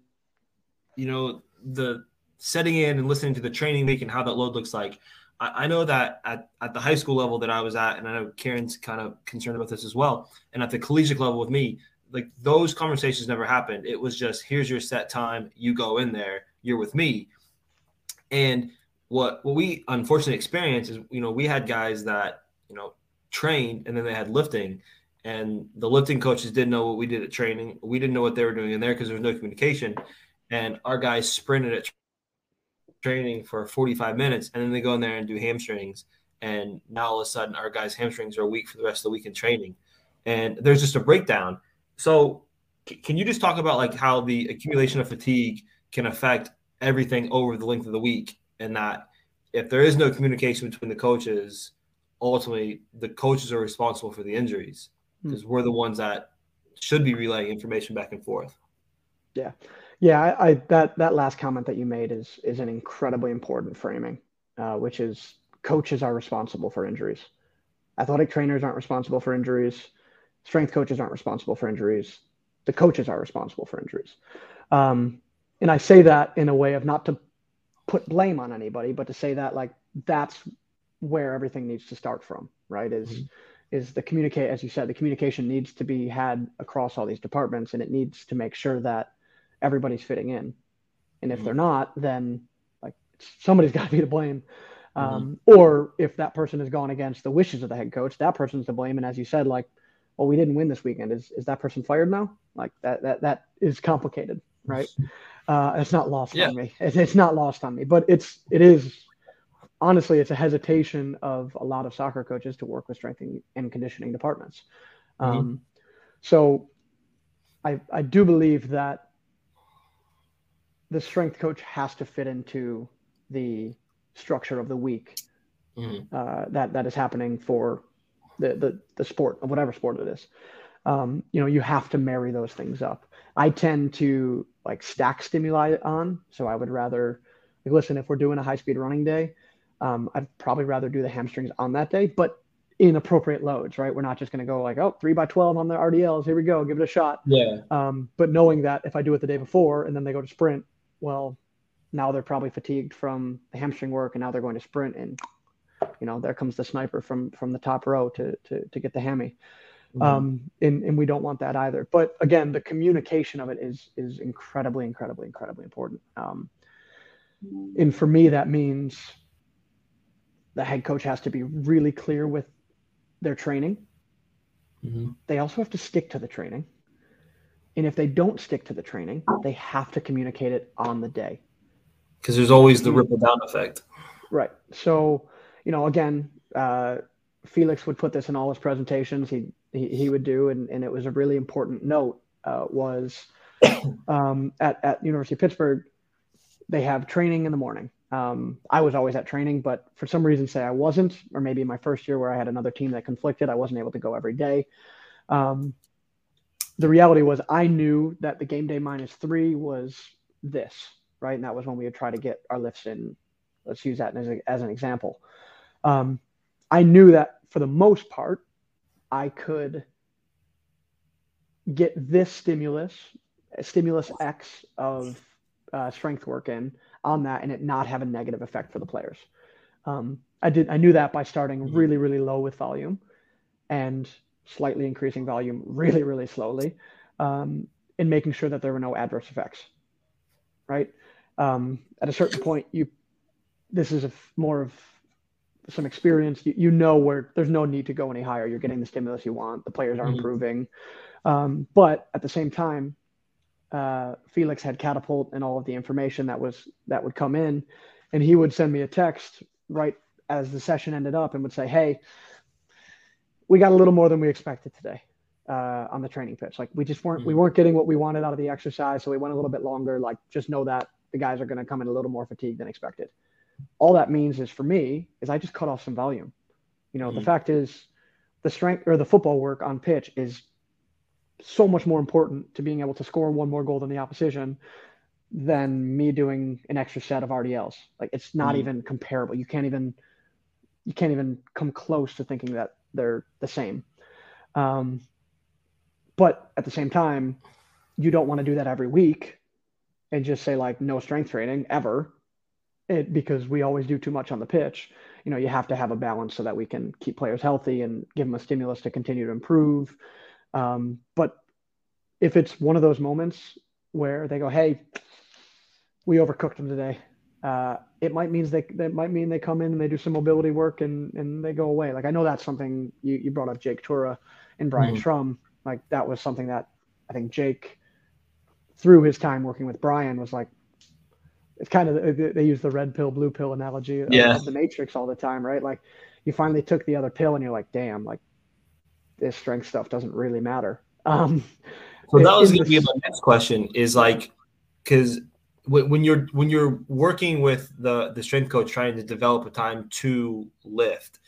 know the setting in and listening to the training week and how that load looks like. I, I know that at, at the high school level that I was at, and I know Karen's kind of concerned about this as well, and at the collegiate level with me, like those conversations never happened. It was just here's your set time, you go in there, you're with me. And what what we unfortunately experienced is, you know, we had guys that, you know, trained and then they had lifting and the lifting coaches didn't know what we did at training. We didn't know what they were doing in there because there was no communication. And our guys sprinted at training for 45 minutes and then they go in there and do hamstrings and now all of a sudden our guys hamstrings are weak for the rest of the week in training and there's just a breakdown so can you just talk about like how the accumulation of fatigue can affect everything over the length of the week and that if there is no communication between the coaches ultimately the coaches are responsible for the injuries because hmm. we're the ones that should be relaying information back and forth yeah yeah, I, I, that that last comment that you made is is an incredibly important framing, uh, which is coaches are responsible for injuries. Athletic trainers aren't responsible for injuries. Strength coaches aren't responsible for injuries. The coaches are responsible for injuries. Um, and I say that in a way of not to put blame on anybody, but to say that like that's where everything needs to start from, right? Is mm-hmm. is the communicate as you said, the communication needs to be had across all these departments, and it needs to make sure that everybody's fitting in. And if mm-hmm. they're not, then like somebody's got to be to blame. Mm-hmm. Um, or if that person has gone against the wishes of the head coach, that person's to blame. And as you said, like, well, we didn't win this weekend. Is is that person fired now? Like that that that is complicated, right? Uh, it's not lost yeah. on me. It's, it's not lost on me, but it's it is honestly, it's a hesitation of a lot of soccer coaches to work with strength and conditioning departments. Mm-hmm. Um, so I, I do believe that the strength coach has to fit into the structure of the week mm-hmm. uh, that that is happening for the, the the sport of whatever sport it is. Um, you know, you have to marry those things up. I tend to like stack stimuli on, so I would rather like listen if we're doing a high speed running day, um, I'd probably rather do the hamstrings on that day, but in appropriate loads, right? We're not just going to go like, oh, three by 12 on the RDLs. Here we go. Give it a shot. Yeah. Um, but knowing that if I do it the day before and then they go to sprint, well, now they're probably fatigued from the hamstring work and now they're going to sprint and, you know, there comes the sniper from, from the top row to, to, to get the hammy. Mm-hmm. Um, and, and we don't want that either. But again, the communication of it is, is incredibly, incredibly, incredibly important. Um, and for me, that means the head coach has to be really clear with their training. Mm-hmm. They also have to stick to the training. And if they don't stick to the training, they have to communicate it on the day. Because there's always the ripple down effect. Right. So, you know, again, uh, Felix would put this in all his presentations. He he, he would do, and, and it was a really important note. Uh, was um, at at University of Pittsburgh, they have training in the morning, um, I was always at training, but for some reason, say I wasn't, or maybe my first year where I had another team that conflicted, I wasn't able to go every day. Um, the reality was, I knew that the game day minus three was this, right? And that was when we would try to get our lifts in. Let's use that as, a, as an example. Um, I knew that for the most part, I could get this stimulus, stimulus X of uh, strength work in on that and it not have a negative effect for the players. Um, I did I knew that by starting mm-hmm. really really low with volume and slightly increasing volume really really slowly um, and making sure that there were no adverse effects. Right. Um, at a certain point, you this is a f- more of some experience. You, you know where there's no need to go any higher. You're getting the stimulus you want. The players are mm-hmm. improving, um, but at the same time, uh, Felix had catapult and all of the information that was that would come in, and he would send me a text right as the session ended up and would say, "Hey, we got a little more than we expected today uh, on the training pitch. Like we just weren't mm-hmm. we weren't getting what we wanted out of the exercise, so we went a little bit longer. Like just know that the guys are going to come in a little more fatigued than expected. All that means is for me is I just cut off some volume. You know, mm-hmm. the fact is the strength or the football work on pitch is so much more important to being able to score one more goal than the opposition than me doing an extra set of RDLs. Like it's not mm. even comparable. You can't even you can't even come close to thinking that they're the same. Um, but at the same time, you don't want to do that every week and just say like no strength training ever. It, because we always do too much on the pitch. You know, you have to have a balance so that we can keep players healthy and give them a stimulus to continue to improve um, but if it's one of those moments where they go, "Hey, we overcooked them today," uh, it might means they that might mean they come in and they do some mobility work and and they go away. Like I know that's something you, you brought up Jake Tuura and Brian mm-hmm. Like that was something that I think Jake, through his time working with Brian, was like. It's kind of they use the red pill, blue pill analogy yeah. of the Matrix all the time, right? Like you finally took the other pill and you're like, damn, like this strength stuff doesn't really matter. Um, so that was going to be my next question. Is like because when you're when you're working with the the strength coach trying to develop a time to lift,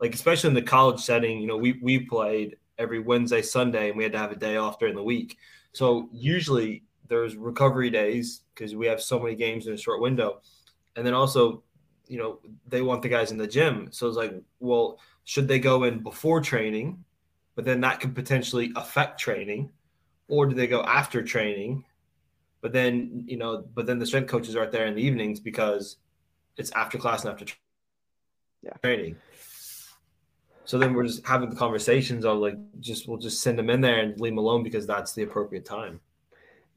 like especially in the college setting, you know, we we played every Wednesday, Sunday, and we had to have a day off during the week. So usually there's recovery days because we have so many games in a short window, and then also, you know, they want the guys in the gym. So it's like, well, should they go in before training but then that could potentially affect training, or do they go after training? But then you know, but then the strength coaches aren't there in the evenings because it's after class and after tra- yeah. training. So then we're just having the conversations of like, just we'll just send them in there and leave them alone because that's the appropriate time.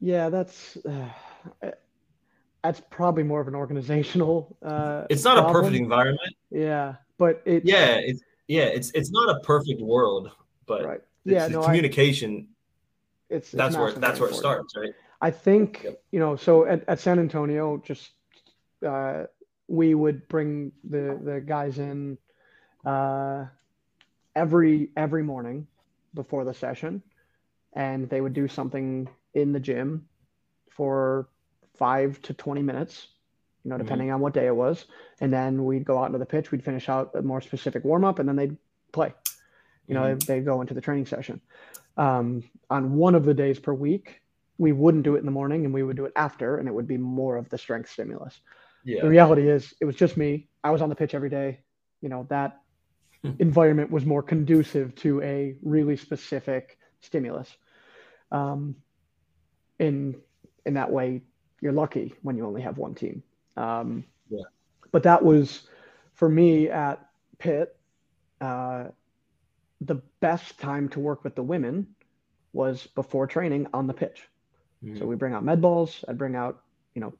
Yeah, that's uh, that's probably more of an organizational. Uh, it's not problem. a perfect environment. Yeah, but it. Yeah, it's yeah, it's it's not a perfect world but right. yeah, no, communication. I, it's, that's where that's where it starts, right? I think yep. you know. So at, at San Antonio, just uh, we would bring the the guys in uh, every every morning before the session, and they would do something in the gym for five to twenty minutes, you know, depending mm-hmm. on what day it was, and then we'd go out into the pitch. We'd finish out a more specific warm up, and then they'd play. You know, mm-hmm. they, go into the training session. Um, on one of the days per week, we wouldn't do it in the morning, and we would do it after, and it would be more of the strength stimulus. Yeah. The reality is, it was just me. I was on the pitch every day. You know, that environment was more conducive to a really specific stimulus. Um, in in that way, you're lucky when you only have one team. Um, yeah. But that was for me at Pitt. Uh, the best time to work with the women was before training on the pitch. Mm-hmm. So we bring out med balls. I'd bring out, you know,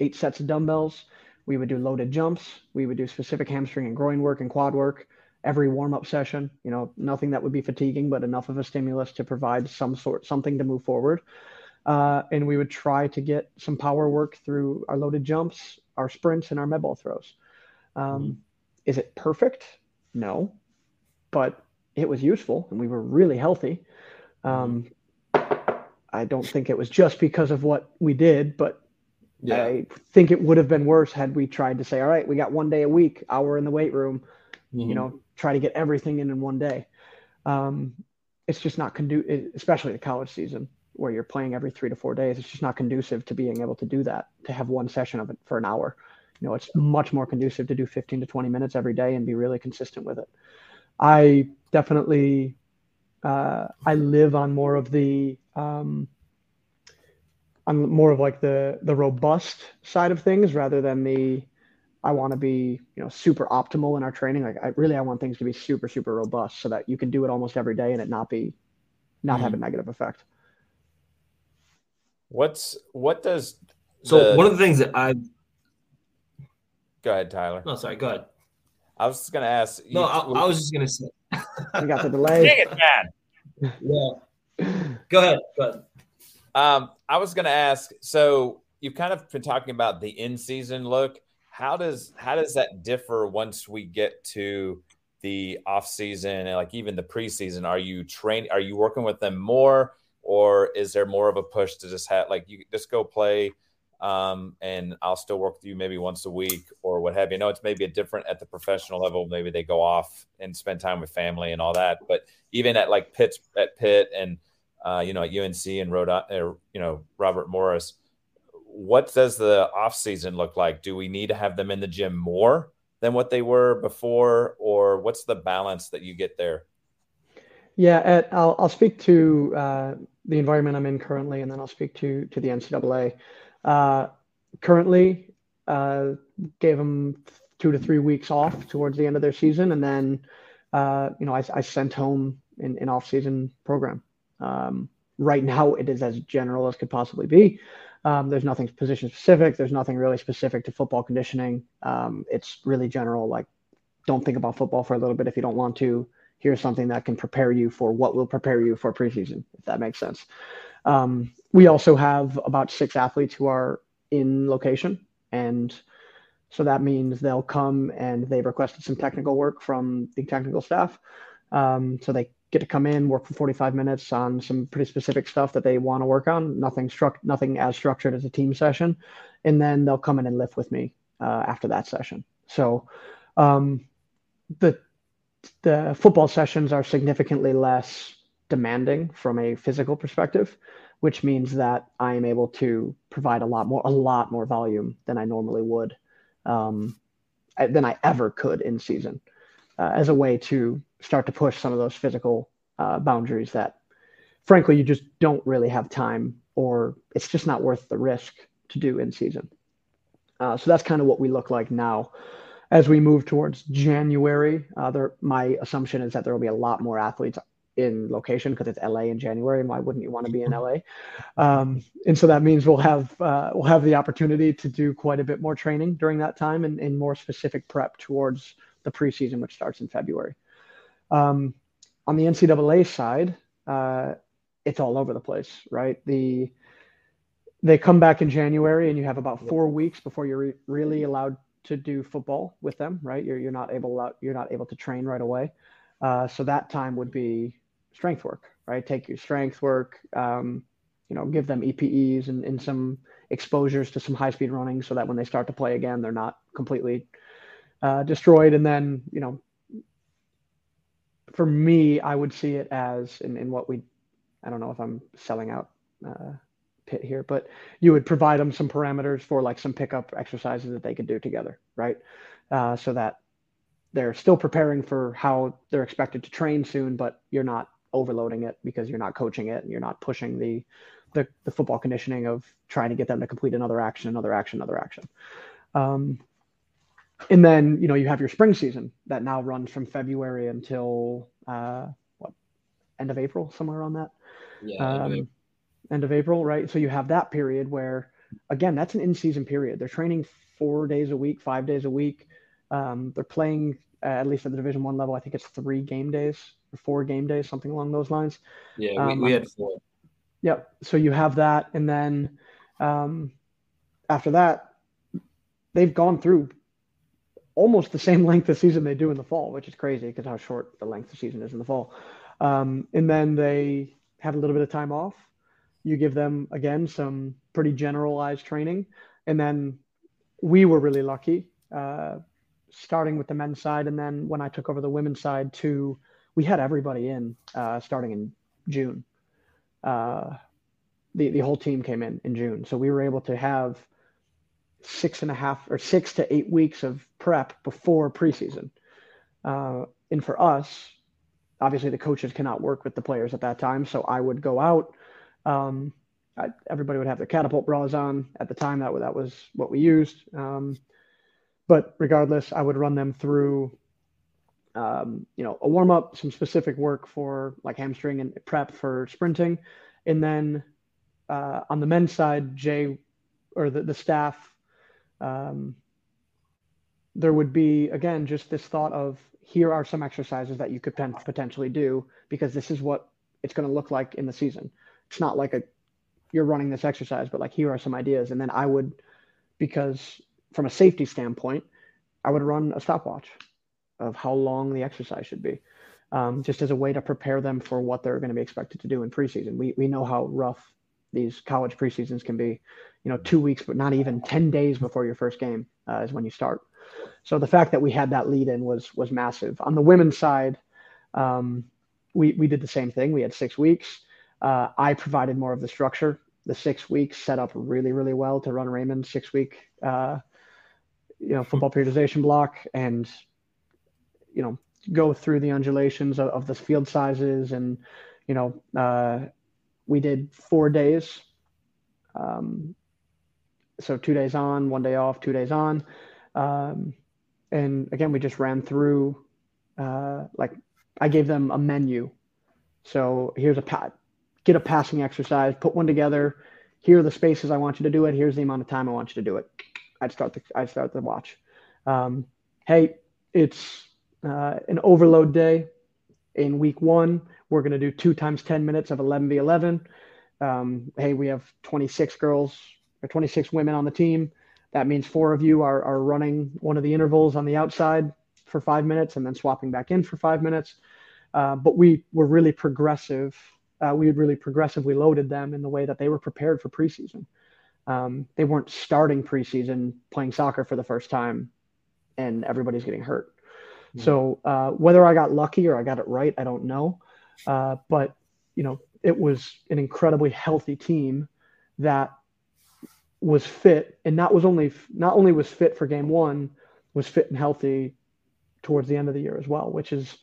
eight sets of dumbbells. We would do loaded jumps. We would do specific hamstring and groin work and quad work every warm up session. You know, nothing that would be fatiguing, but enough of a stimulus to provide some sort something to move forward. Uh, and we would try to get some power work through our loaded jumps, our sprints, and our med ball throws. Um, mm-hmm. Is it perfect? No, but it was useful, and we were really healthy. Um, I don't think it was just because of what we did, but yeah. I think it would have been worse had we tried to say, all right, we got one day a week, hour in the weight room, mm-hmm. you know, try to get everything in in one day. Um, it's just not conducive, especially the college season where you're playing every three to four days. It's just not conducive to being able to do that, to have one session of it for an hour. You know, it's much more conducive to do 15 to 20 minutes every day and be really consistent with it. I definitely, uh, I live on more of the, um, on more of like the the robust side of things rather than the I want to be, you know, super optimal in our training. Like I really, I want things to be super, super robust so that you can do it almost every day and it not be, not mm-hmm. have a mm-hmm. negative effect. What's, what does, so one of the things that I, go ahead, Tyler. No, sorry, go ahead. I was just going to ask. No, you, I, I, was just going to say, you got the delay. Dang it, man. yeah. Go ahead. Go ahead. Um, I was going to ask, so you've kind of been talking about the in season look how does how does that differ once we get to the off season and like even the preseason? Are you training? Are you working with them more, or is there more of a push to just have like you just go play? Um, and I'll still work with you maybe once a week or what have you. Know it's maybe a different at the professional level. Maybe they go off and spend time with family and all that. But even at like Pitt at Pitt and uh, you know at UNC and Rhode, or, you know Robert Morris, what does the off season look like? Do we need to have them in the gym more than what they were before, or what's the balance that you get there? Yeah, I'll I'll speak to uh, the environment I'm in currently, and then I'll speak to to the NCAA. Uh, currently, uh, gave them two to three weeks off towards the end of their season, and then uh, you know I, I sent home an, an off season program. Um, right now, it is as general as could possibly be. Um, there's nothing position specific. There's nothing really specific to football conditioning. Um, it's really general. Like, don't think about football for a little bit if you don't want to. Here's something that can prepare you for what will prepare you for preseason, if that makes sense. Um, we also have about six athletes who are in location, and so that means they'll come and they've requested some technical work from the technical staff. Um, so they get to come in, work for 45 minutes on some pretty specific stuff that they want to work on. Nothing struck, nothing as structured as a team session, and then they'll come in and lift with me uh, after that session. So, um, the the football sessions are significantly less demanding from a physical perspective, which means that I am able to provide a lot more, a lot more volume than I normally would, um, than I ever could in season, uh, as a way to start to push some of those physical uh, boundaries that, frankly, you just don't really have time or it's just not worth the risk to do in season. Uh, so that's kind of what we look like now. As we move towards January, uh, there, my assumption is that there will be a lot more athletes in location because it's LA in January, and why wouldn't you want to be in LA? Um, and so that means we'll have uh, we'll have the opportunity to do quite a bit more training during that time and, and more specific prep towards the preseason, which starts in February. Um, on the NCAA side, uh, it's all over the place, right? The they come back in January, and you have about four weeks before you're re- really allowed to do football with them, right? You're you're not able you're not able to train right away. Uh, so that time would be strength work, right? Take your strength work, um, you know, give them EPEs and, and some exposures to some high speed running, so that when they start to play again, they're not completely uh, destroyed. And then you know, for me, I would see it as in, in what we, I don't know if I'm selling out. Uh, Pitt here, but you would provide them some parameters for like some pickup exercises that they could do together, right? Uh, so that they're still preparing for how they're expected to train soon, but you're not overloading it because you're not coaching it and you're not pushing the, the, the football conditioning of trying to get them to complete another action, another action, another action. Um, and then you know you have your spring season that now runs from February until uh, what end of April, somewhere around that. Yeah. Um, end of April, right? So you have that period where, again, that's an in-season period. They're training four days a week, five days a week. Um, they're playing uh, at least at the Division One level. I think it's three game days four game days, something along those lines. Yeah, um, we, we, had four. Yep. So you have that, and then um, after that, they've gone through almost the same length of season they do in the fall, which is crazy because how short the length of season is in the fall. Um, and then they have a little bit of time off you give them again some pretty generalized training and then we were really lucky uh, starting with the men's side and then when i took over the women's side too we had everybody in uh, starting in june uh, the, the whole team came in in june so we were able to have six and a half or six to eight weeks of prep before preseason uh, and for us obviously the coaches cannot work with the players at that time so i would go out um, I, everybody would have their catapult bras on at the time. That that was what we used. Um, but regardless, I would run them through, um, you know, a warm up, some specific work for like hamstring and prep for sprinting, and then uh, on the men's side, Jay or the the staff, um, there would be again just this thought of here are some exercises that you could potentially do because this is what it's going to look like in the season. It's not like a you're running this exercise, but like here are some ideas. And then I would, because from a safety standpoint, I would run a stopwatch of how long the exercise should be, um, just as a way to prepare them for what they're going to be expected to do in preseason. We we know how rough these college preseasons can be. You know, two weeks, but not even ten days before your first game uh, is when you start. So the fact that we had that lead in was was massive. On the women's side, um, we we did the same thing. We had six weeks. Uh, I provided more of the structure. The six weeks set up really, really well to run Raymond's six week, uh, you know, football periodization block and, you know, go through the undulations of, of the field sizes. And, you know, uh, we did four days. Um, so two days on, one day off, two days on. Um, and again, we just ran through, uh, like I gave them a menu. So here's a pat get a passing exercise, put one together. Here are the spaces I want you to do it. Here's the amount of time I want you to do it. I'd start the I'd start the watch. Um, hey, it's uh, an overload day. In week one, we're going to do two times 10 minutes of 11 v 11. Um, hey, we have 26 girls or 26 women on the team. That means four of you are, are running one of the intervals on the outside for five minutes and then swapping back in for five minutes. Uh, but we were really progressive uh, we had really progressively loaded them in the way that they were prepared for preseason. Um, they weren't starting preseason playing soccer for the first time, and everybody's getting hurt. Mm-hmm. So uh, whether I got lucky or I got it right, I don't know. Uh, but you know, it was an incredibly healthy team that was fit, and not was only not only was fit for game one, was fit and healthy towards the end of the year as well, which is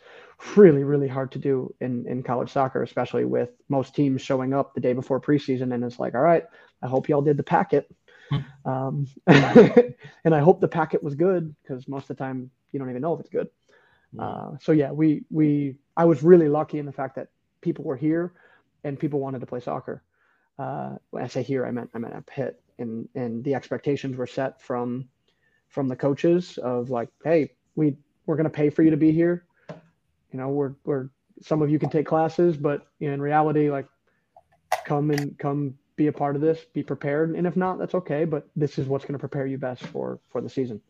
really, really hard to do in, in college soccer, especially with most teams showing up the day before preseason. And it's like, all right, I hope y'all did the packet. Hmm. Um, and I hope the packet was good because most of the time you don't even know if it's good. Hmm. Uh, so yeah, we, we, I was really lucky in the fact that people were here and people wanted to play soccer. Uh, when I say here, I meant, I meant at Pitt and, and the expectations were set from, from the coaches of like, Hey, we, we're going to pay for you to be here you know, we're, we're some of you can take classes, but in reality, like come and come be a part of this, be prepared. And if not, that's okay. But this is what's going to prepare you best for, for the season.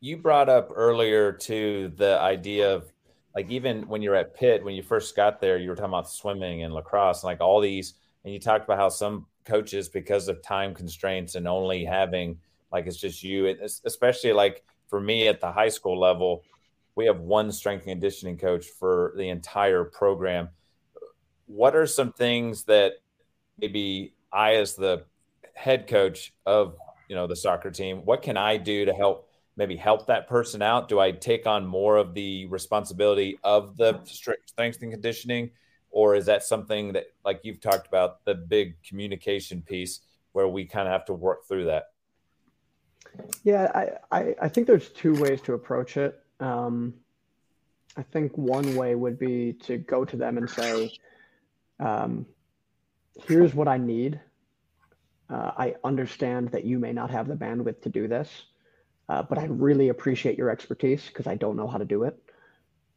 You brought up earlier to the idea of like even when you're at Pitt, when you first got there, you were talking about swimming and lacrosse, and like all these, and you talked about how some coaches, because of time constraints and only having like it's just you, especially like for me at the high school level, we have one strength and conditioning coach for the entire program. What are some things that maybe I, as the head coach of you know the soccer team, what can I do to help maybe help that person out? Do I take on more of the responsibility of the strength and conditioning? Or is that something that, like you've talked about, the big communication piece where we kind of have to work through that? Yeah, I, I, I think there's two ways to approach it. Um, I think one way would be to go to them and say, um, here's what I need. Uh, I understand that you may not have the bandwidth to do this uh, but I really appreciate your expertise because I don't know how to do it.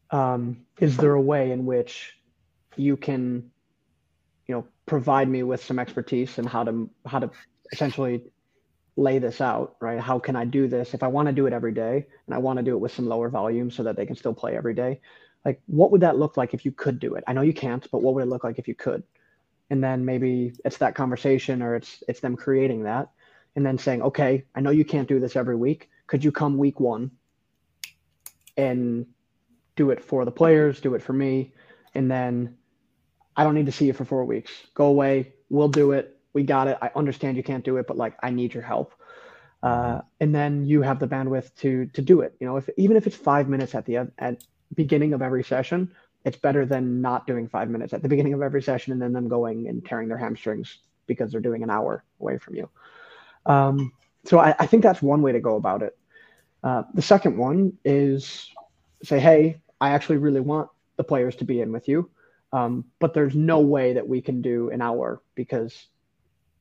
Um, is there a way in which you can, you know, provide me with some expertise and how to how to essentially lay this out, right? How can I do this if I want to do it every day and I want to do it with some lower volume so that they can still play every day? Like, what would that look like if you could do it? I know you can't, but what would it look like if you could? And then maybe it's that conversation or it's it's them creating that and then saying, okay, I know you can't do this every week, could you come week one and do it for the players, do it for me, and then I don't need to see you for four weeks. Go away. We'll do it. We got it. I understand you can't do it, but like I need your help. Uh, and then you have the bandwidth to to do it. You know, if even if it's five minutes at the at beginning of every session, it's better than not doing five minutes at the beginning of every session and then them going and tearing their hamstrings because they're doing an hour away from you. Um, so I, I, think that's one way to go about it. Uh, the second one is say, hey, I actually really want the players to be in with you, um, but there's no way that we can do an hour because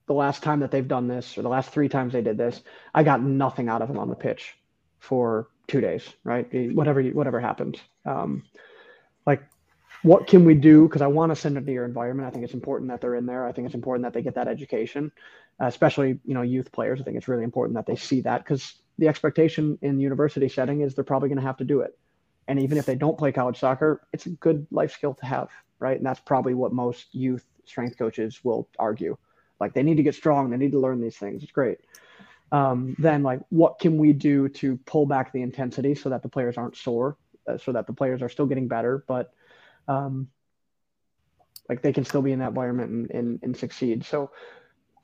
the last time that they've done this, or the last three times they did this, I got nothing out of them on the pitch for two days, right? Whatever, whatever happened. Um, like, what can we do? Because I want to send them to your environment. I think it's important that they're in there. I think it's important that they get that education, especially you know youth players. I think it's really important that they see that because the expectation in the university setting is they're probably going to have to do it. And even if they don't play college soccer, it's a good life skill to have, right? And that's probably what most youth strength coaches will argue. Like they need to get strong, they need to learn these things. It's great. Um, then, like, what can we do to pull back the intensity so that the players aren't sore, uh, so that the players are still getting better, but um, like they can still be in that environment and, and, and succeed. So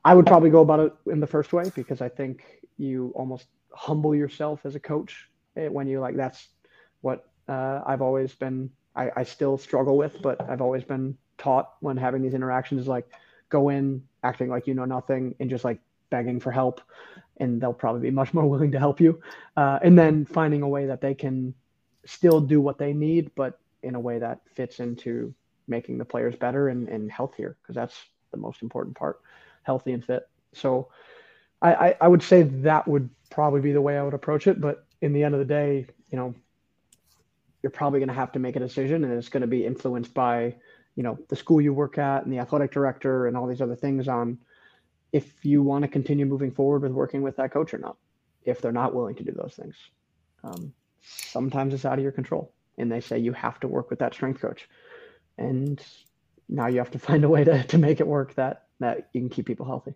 I would probably go about it in the first way because I think you almost humble yourself as a coach eh, when you like that's what uh, I've always been I, I still struggle with, but I've always been taught when having these interactions is like go in acting like you know nothing and just like begging for help and they'll probably be much more willing to help you. Uh, and then finding a way that they can still do what they need but in a way that fits into making the players better and, and healthier because that's the most important part healthy and fit. So I, I, I would say that would probably be the way I would approach it. But in the end of the day, you know, you're probably going to have to make a decision, and it's going to be influenced by, you know, the school you work at and the athletic director and all these other things on if you want to continue moving forward with working with that coach or not. If they're not willing to do those things, um, sometimes it's out of your control, and they say you have to work with that strength coach, and now you have to find a way to to make it work that that you can keep people healthy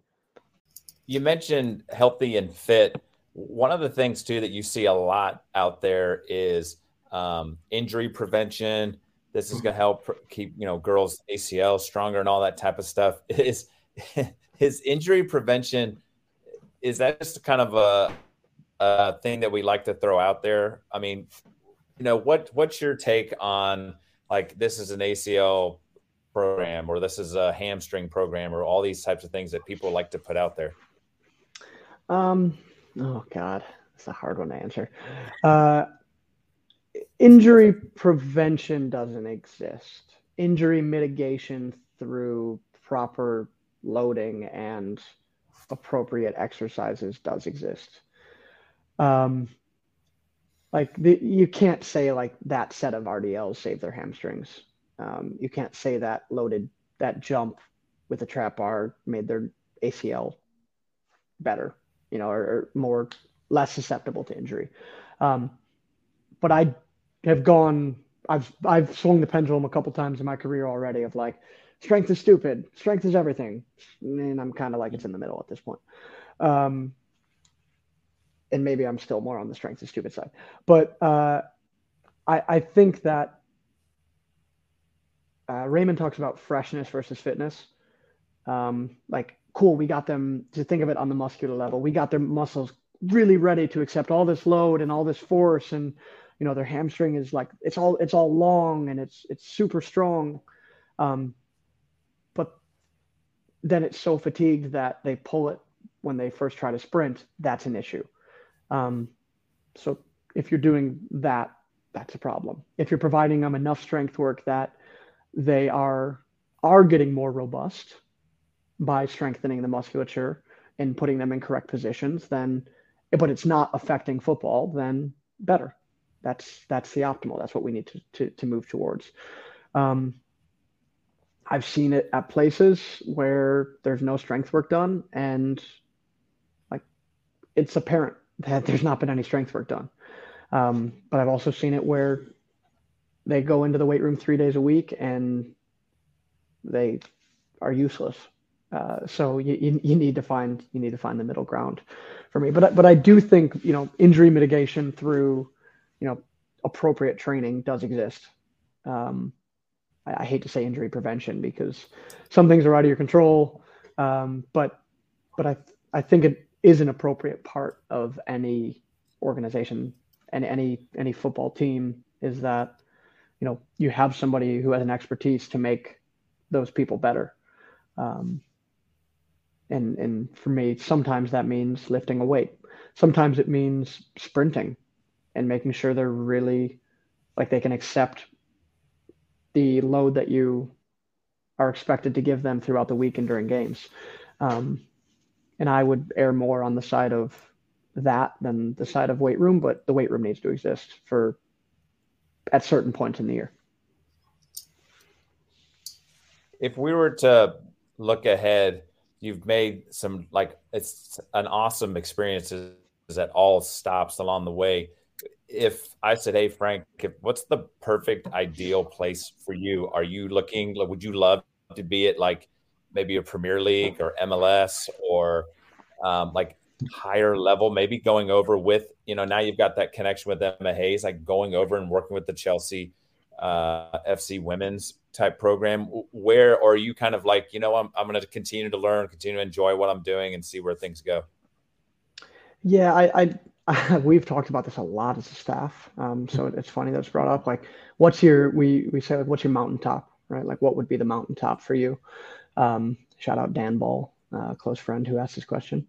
you mentioned healthy and fit. One of the things too that you see a lot out there is um, injury prevention. This is going to help keep you know girls ACL stronger and all that type of stuff. Is his injury prevention? Is that just kind of a, a thing that we like to throw out there? I mean, you know, what what's your take on like this is an ACL program or this is a hamstring program or all these types of things that people like to put out there? Um, oh God, it's a hard one to answer. Uh, injury prevention doesn't exist. Injury mitigation through proper loading and appropriate exercises does exist. Um, like the, you can't say like that set of RDLs saved their hamstrings. Um, you can't say that loaded that jump with a trap bar made their ACL better you know, are, or more less susceptible to injury. Um, but I have gone. I've I've swung the pendulum a couple times in my career already of like strength is stupid, strength is everything, and I'm kind of like it's in the middle at this point. Um, and maybe I'm still more on the strength is stupid side, but uh, I I think that uh, Raymond talks about freshness versus fitness. Um, like cool, we got them to think of it on the muscular level. We got their muscles really ready to accept all this load and all this force. And you know their hamstring is like it's all it's all long and it's it's super strong. Um, but then it's so fatigued that they pull it when they first try to sprint that's an issue. Um, so if you're doing that that's a problem. If you're providing them enough strength work that they are are getting more robust by strengthening the musculature and putting them in correct positions then but it's not affecting football, then better. That's that's the optimal. That's what we need to to, to move towards. Um, I've seen it at places where there's no strength work done, and like it's apparent that there's not been any strength work done. Um, but I've also seen it where they go into the weight room three days a week and they are useless. Uh, so you, you, you need to find you need to find the middle ground for me. But but I do think you know injury mitigation through you know appropriate training does exist. Um, I, I, hate to say injury prevention because some things are out of your control, um, but but I I think it is an appropriate part of any organization and any any football team is that you know you have somebody who has an expertise to make those people better. Um, and and for me sometimes that means lifting a weight. Sometimes it means sprinting and making sure they're really like they can accept the load that you are expected to give them throughout the week and during games. Um, and i would err more on the side of that than the side of weight room but the weight room needs to exist for at certain points in the year. If we were to look ahead you've made some like it's an awesome experiences at all stops along the way. If I said, "Hey Frank, if, what's the perfect ideal place for you? Are you looking? Would you love to be at like maybe a Premier League or MLS or um, like higher level? Maybe going over with you know now you've got that connection with Emma Hayes, like going over and working with the Chelsea uh, FC women's type program. Where are you kind of like you know i'm, I'm going to continue to learn continue to enjoy what i'm doing and see where things go? Yeah i, I, we've talked about this a lot as a staff. Um, so it's funny that's brought up like what's your we we say like what's your mountaintop right? Like what would be the mountaintop for you? Um, shout out dan ball uh, close friend who asked this question.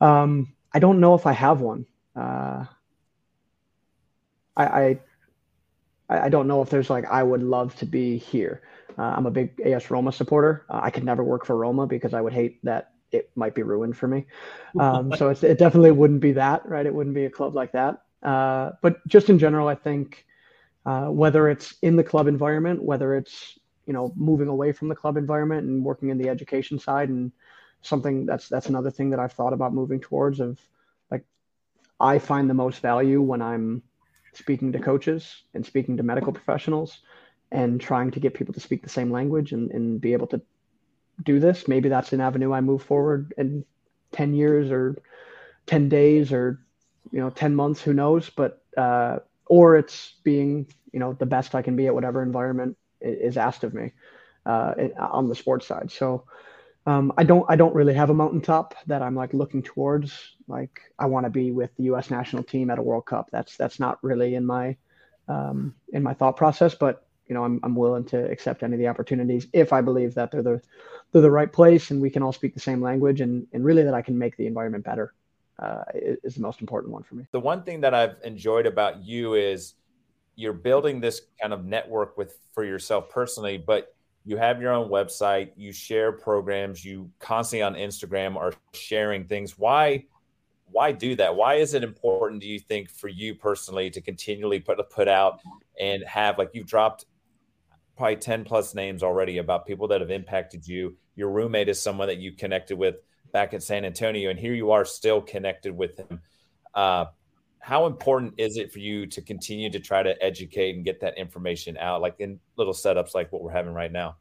Um, i don't know if i have one. Uh, I, I I, I don't know if there's like I would love to be here. Uh, I'm a big AS Roma supporter. Uh, I could never work for Roma because I would hate that it might be ruined for me. Um, so it definitely wouldn't be that, right? It wouldn't be a club like that. Uh, but just in general, I think uh, whether it's in the club environment, whether it's you know moving away from the club environment and working in the education side, and something that's that's another thing that I've thought about moving towards. Of like, I find the most value when I'm speaking to coaches and speaking to medical professionals and trying to get people to speak the same language and, and be able to do this. Maybe that's an avenue I move forward in 10 years or 10 days or, you know, 10 months, who knows, but, uh, or it's being, you know, the best I can be at whatever environment is asked of me, uh, on the sports side. So, um, I don't I don't really have a mountaintop that I'm like looking towards. Like I want to be with the U.S. national team at a World Cup. That's that's not really in my um, in my thought process. But you know I'm I'm willing to accept any of the opportunities if I believe that they're the they're the right place and we can all speak the same language and and really that I can make the environment better uh, is the most important one for me. The one thing that I've enjoyed about you is you're building this kind of network with for yourself personally, but you have your own website, you share programs, you constantly on Instagram are sharing things. Why why do that? Why is it important do you think for you personally to continually put put out and have like you've dropped probably 10 plus names already about people that have impacted you. Your roommate is someone that you connected with back in San Antonio and here you are still connected with him. Uh, how important is it for you to continue to try to educate and get that information out, like in little setups like what we're having right now?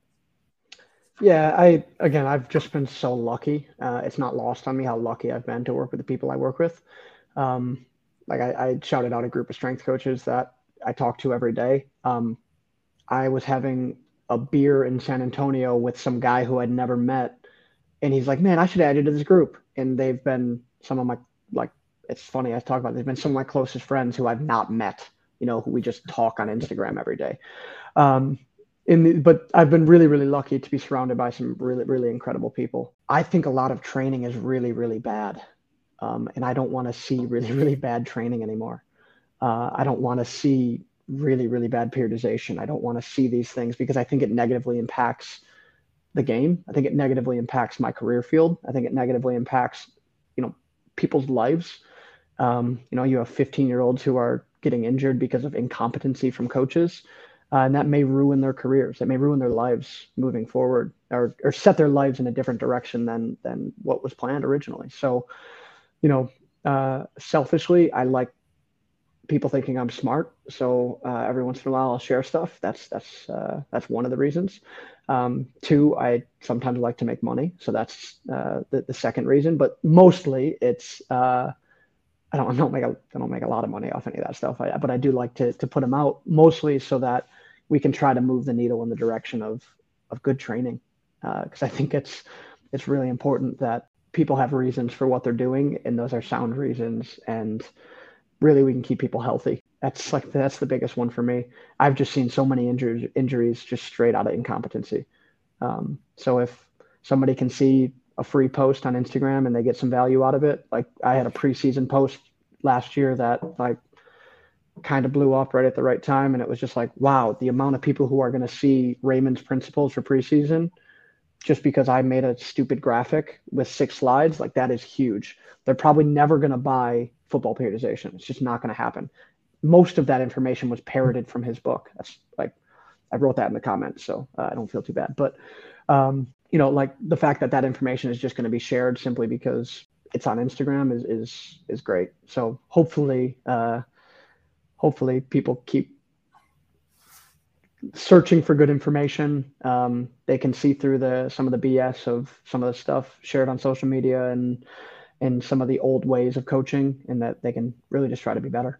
Yeah, I again, I've just been so lucky. Uh, it's not lost on me how lucky I've been to work with the people I work with. Um, like I, I, shouted out a group of strength coaches that I talk to every day. Um, I was having a beer in San Antonio with some guy who I'd never met, and he's like, "Man, I should add you to this group." And they've been some of my like. It's funny I talk about. They've been some of my closest friends who I've not met. You know, who we just talk on Instagram every day. Um, the, but I've been really, really lucky to be surrounded by some really, really incredible people. I think a lot of training is really, really bad. Um, and I don't want to see really, really bad training anymore. Uh, I don't want to see really, really bad periodization. I don't want to see these things because I think it negatively impacts the game. I think it negatively impacts my career field. I think it negatively impacts, you know, people's lives. Um, you know, you have 15 year olds who are getting injured because of incompetency from coaches uh, and that may ruin their careers. It may ruin their lives moving forward, or or set their lives in a different direction than than what was planned originally. So, you know, uh, selfishly, I like people thinking I'm smart. So uh, every once in a while, I'll share stuff. That's that's uh, that's one of the reasons. Um, two, I sometimes like to make money. So that's uh, the the second reason. But mostly, it's uh, I don't, I don't make a, I don't make a lot of money off any of that stuff. I, but I do like to to put them out mostly so that we can try to move the needle in the direction of of good training because uh, I think it's it's really important that people have reasons for what they're doing and those are sound reasons and really we can keep people healthy that's like that's the biggest one for me i've just seen so many injuries injuries just straight out of incompetency um, so if somebody can see a free post on instagram and they get some value out of it like i had a preseason post last year that like kind of blew up right at the right time. And it was just like, wow, the amount of people who are going to see Raymond's principles for preseason just because I made a stupid graphic with six slides, like that is huge. They're probably never going to buy football periodization. It's just not going to happen. Most of that information was parroted from his book. That's like, I wrote that in the comments, so uh, I don't feel too bad. But, um, you know, like the fact that that information is just going to be shared simply because it's on Instagram is, is, is great. So hopefully, uh, hopefully people keep searching for good information. Um, they can see through the some of the BS of some of the stuff shared on social media and and some of the old ways of coaching, and that they can really just try to be better.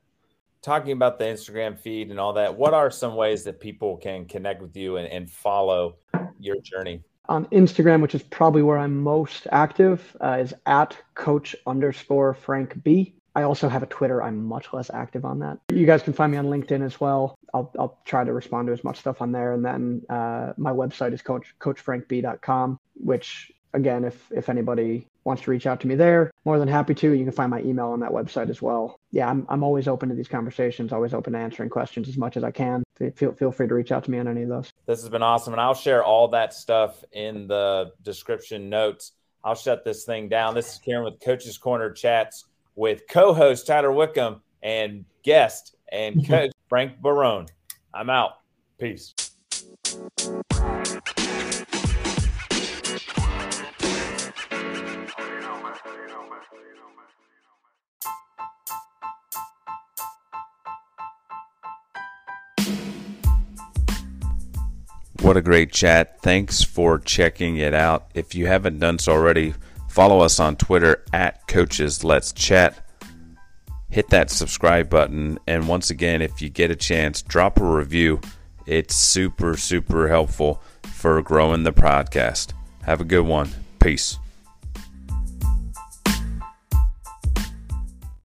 Talking about the Instagram feed and all that, what are some ways that people can connect with you and, and follow your journey? On Instagram, which is probably where I'm most active, uh, is at coach underscore Frank B. I also have a Twitter. I'm much less active on that. You guys can find me on LinkedIn as well. I'll, I'll try to respond to as much stuff on there. And then uh, my website is coach coachfrankb.com, which again, if if anybody wants to reach out to me there, more than happy to. You can find my email on that website as well. Yeah, I'm I'm always open to these conversations. Always open to answering questions as much as I can. Feel feel free to reach out to me on any of those. This has been awesome, and I'll share all that stuff in the description notes. I'll shut this thing down. This is Karen with Coach's Corner Chats with co-host Tyler Wickham and guest and coach Frank Barone. I'm out. Peace. What a great chat. Thanks for checking it out. If you haven't done so already, Follow us on Twitter at Coaches Let's Chat. Hit that subscribe button. And once again, if you get a chance, drop a review. It's super, super helpful for growing the podcast. Have a good one. Peace.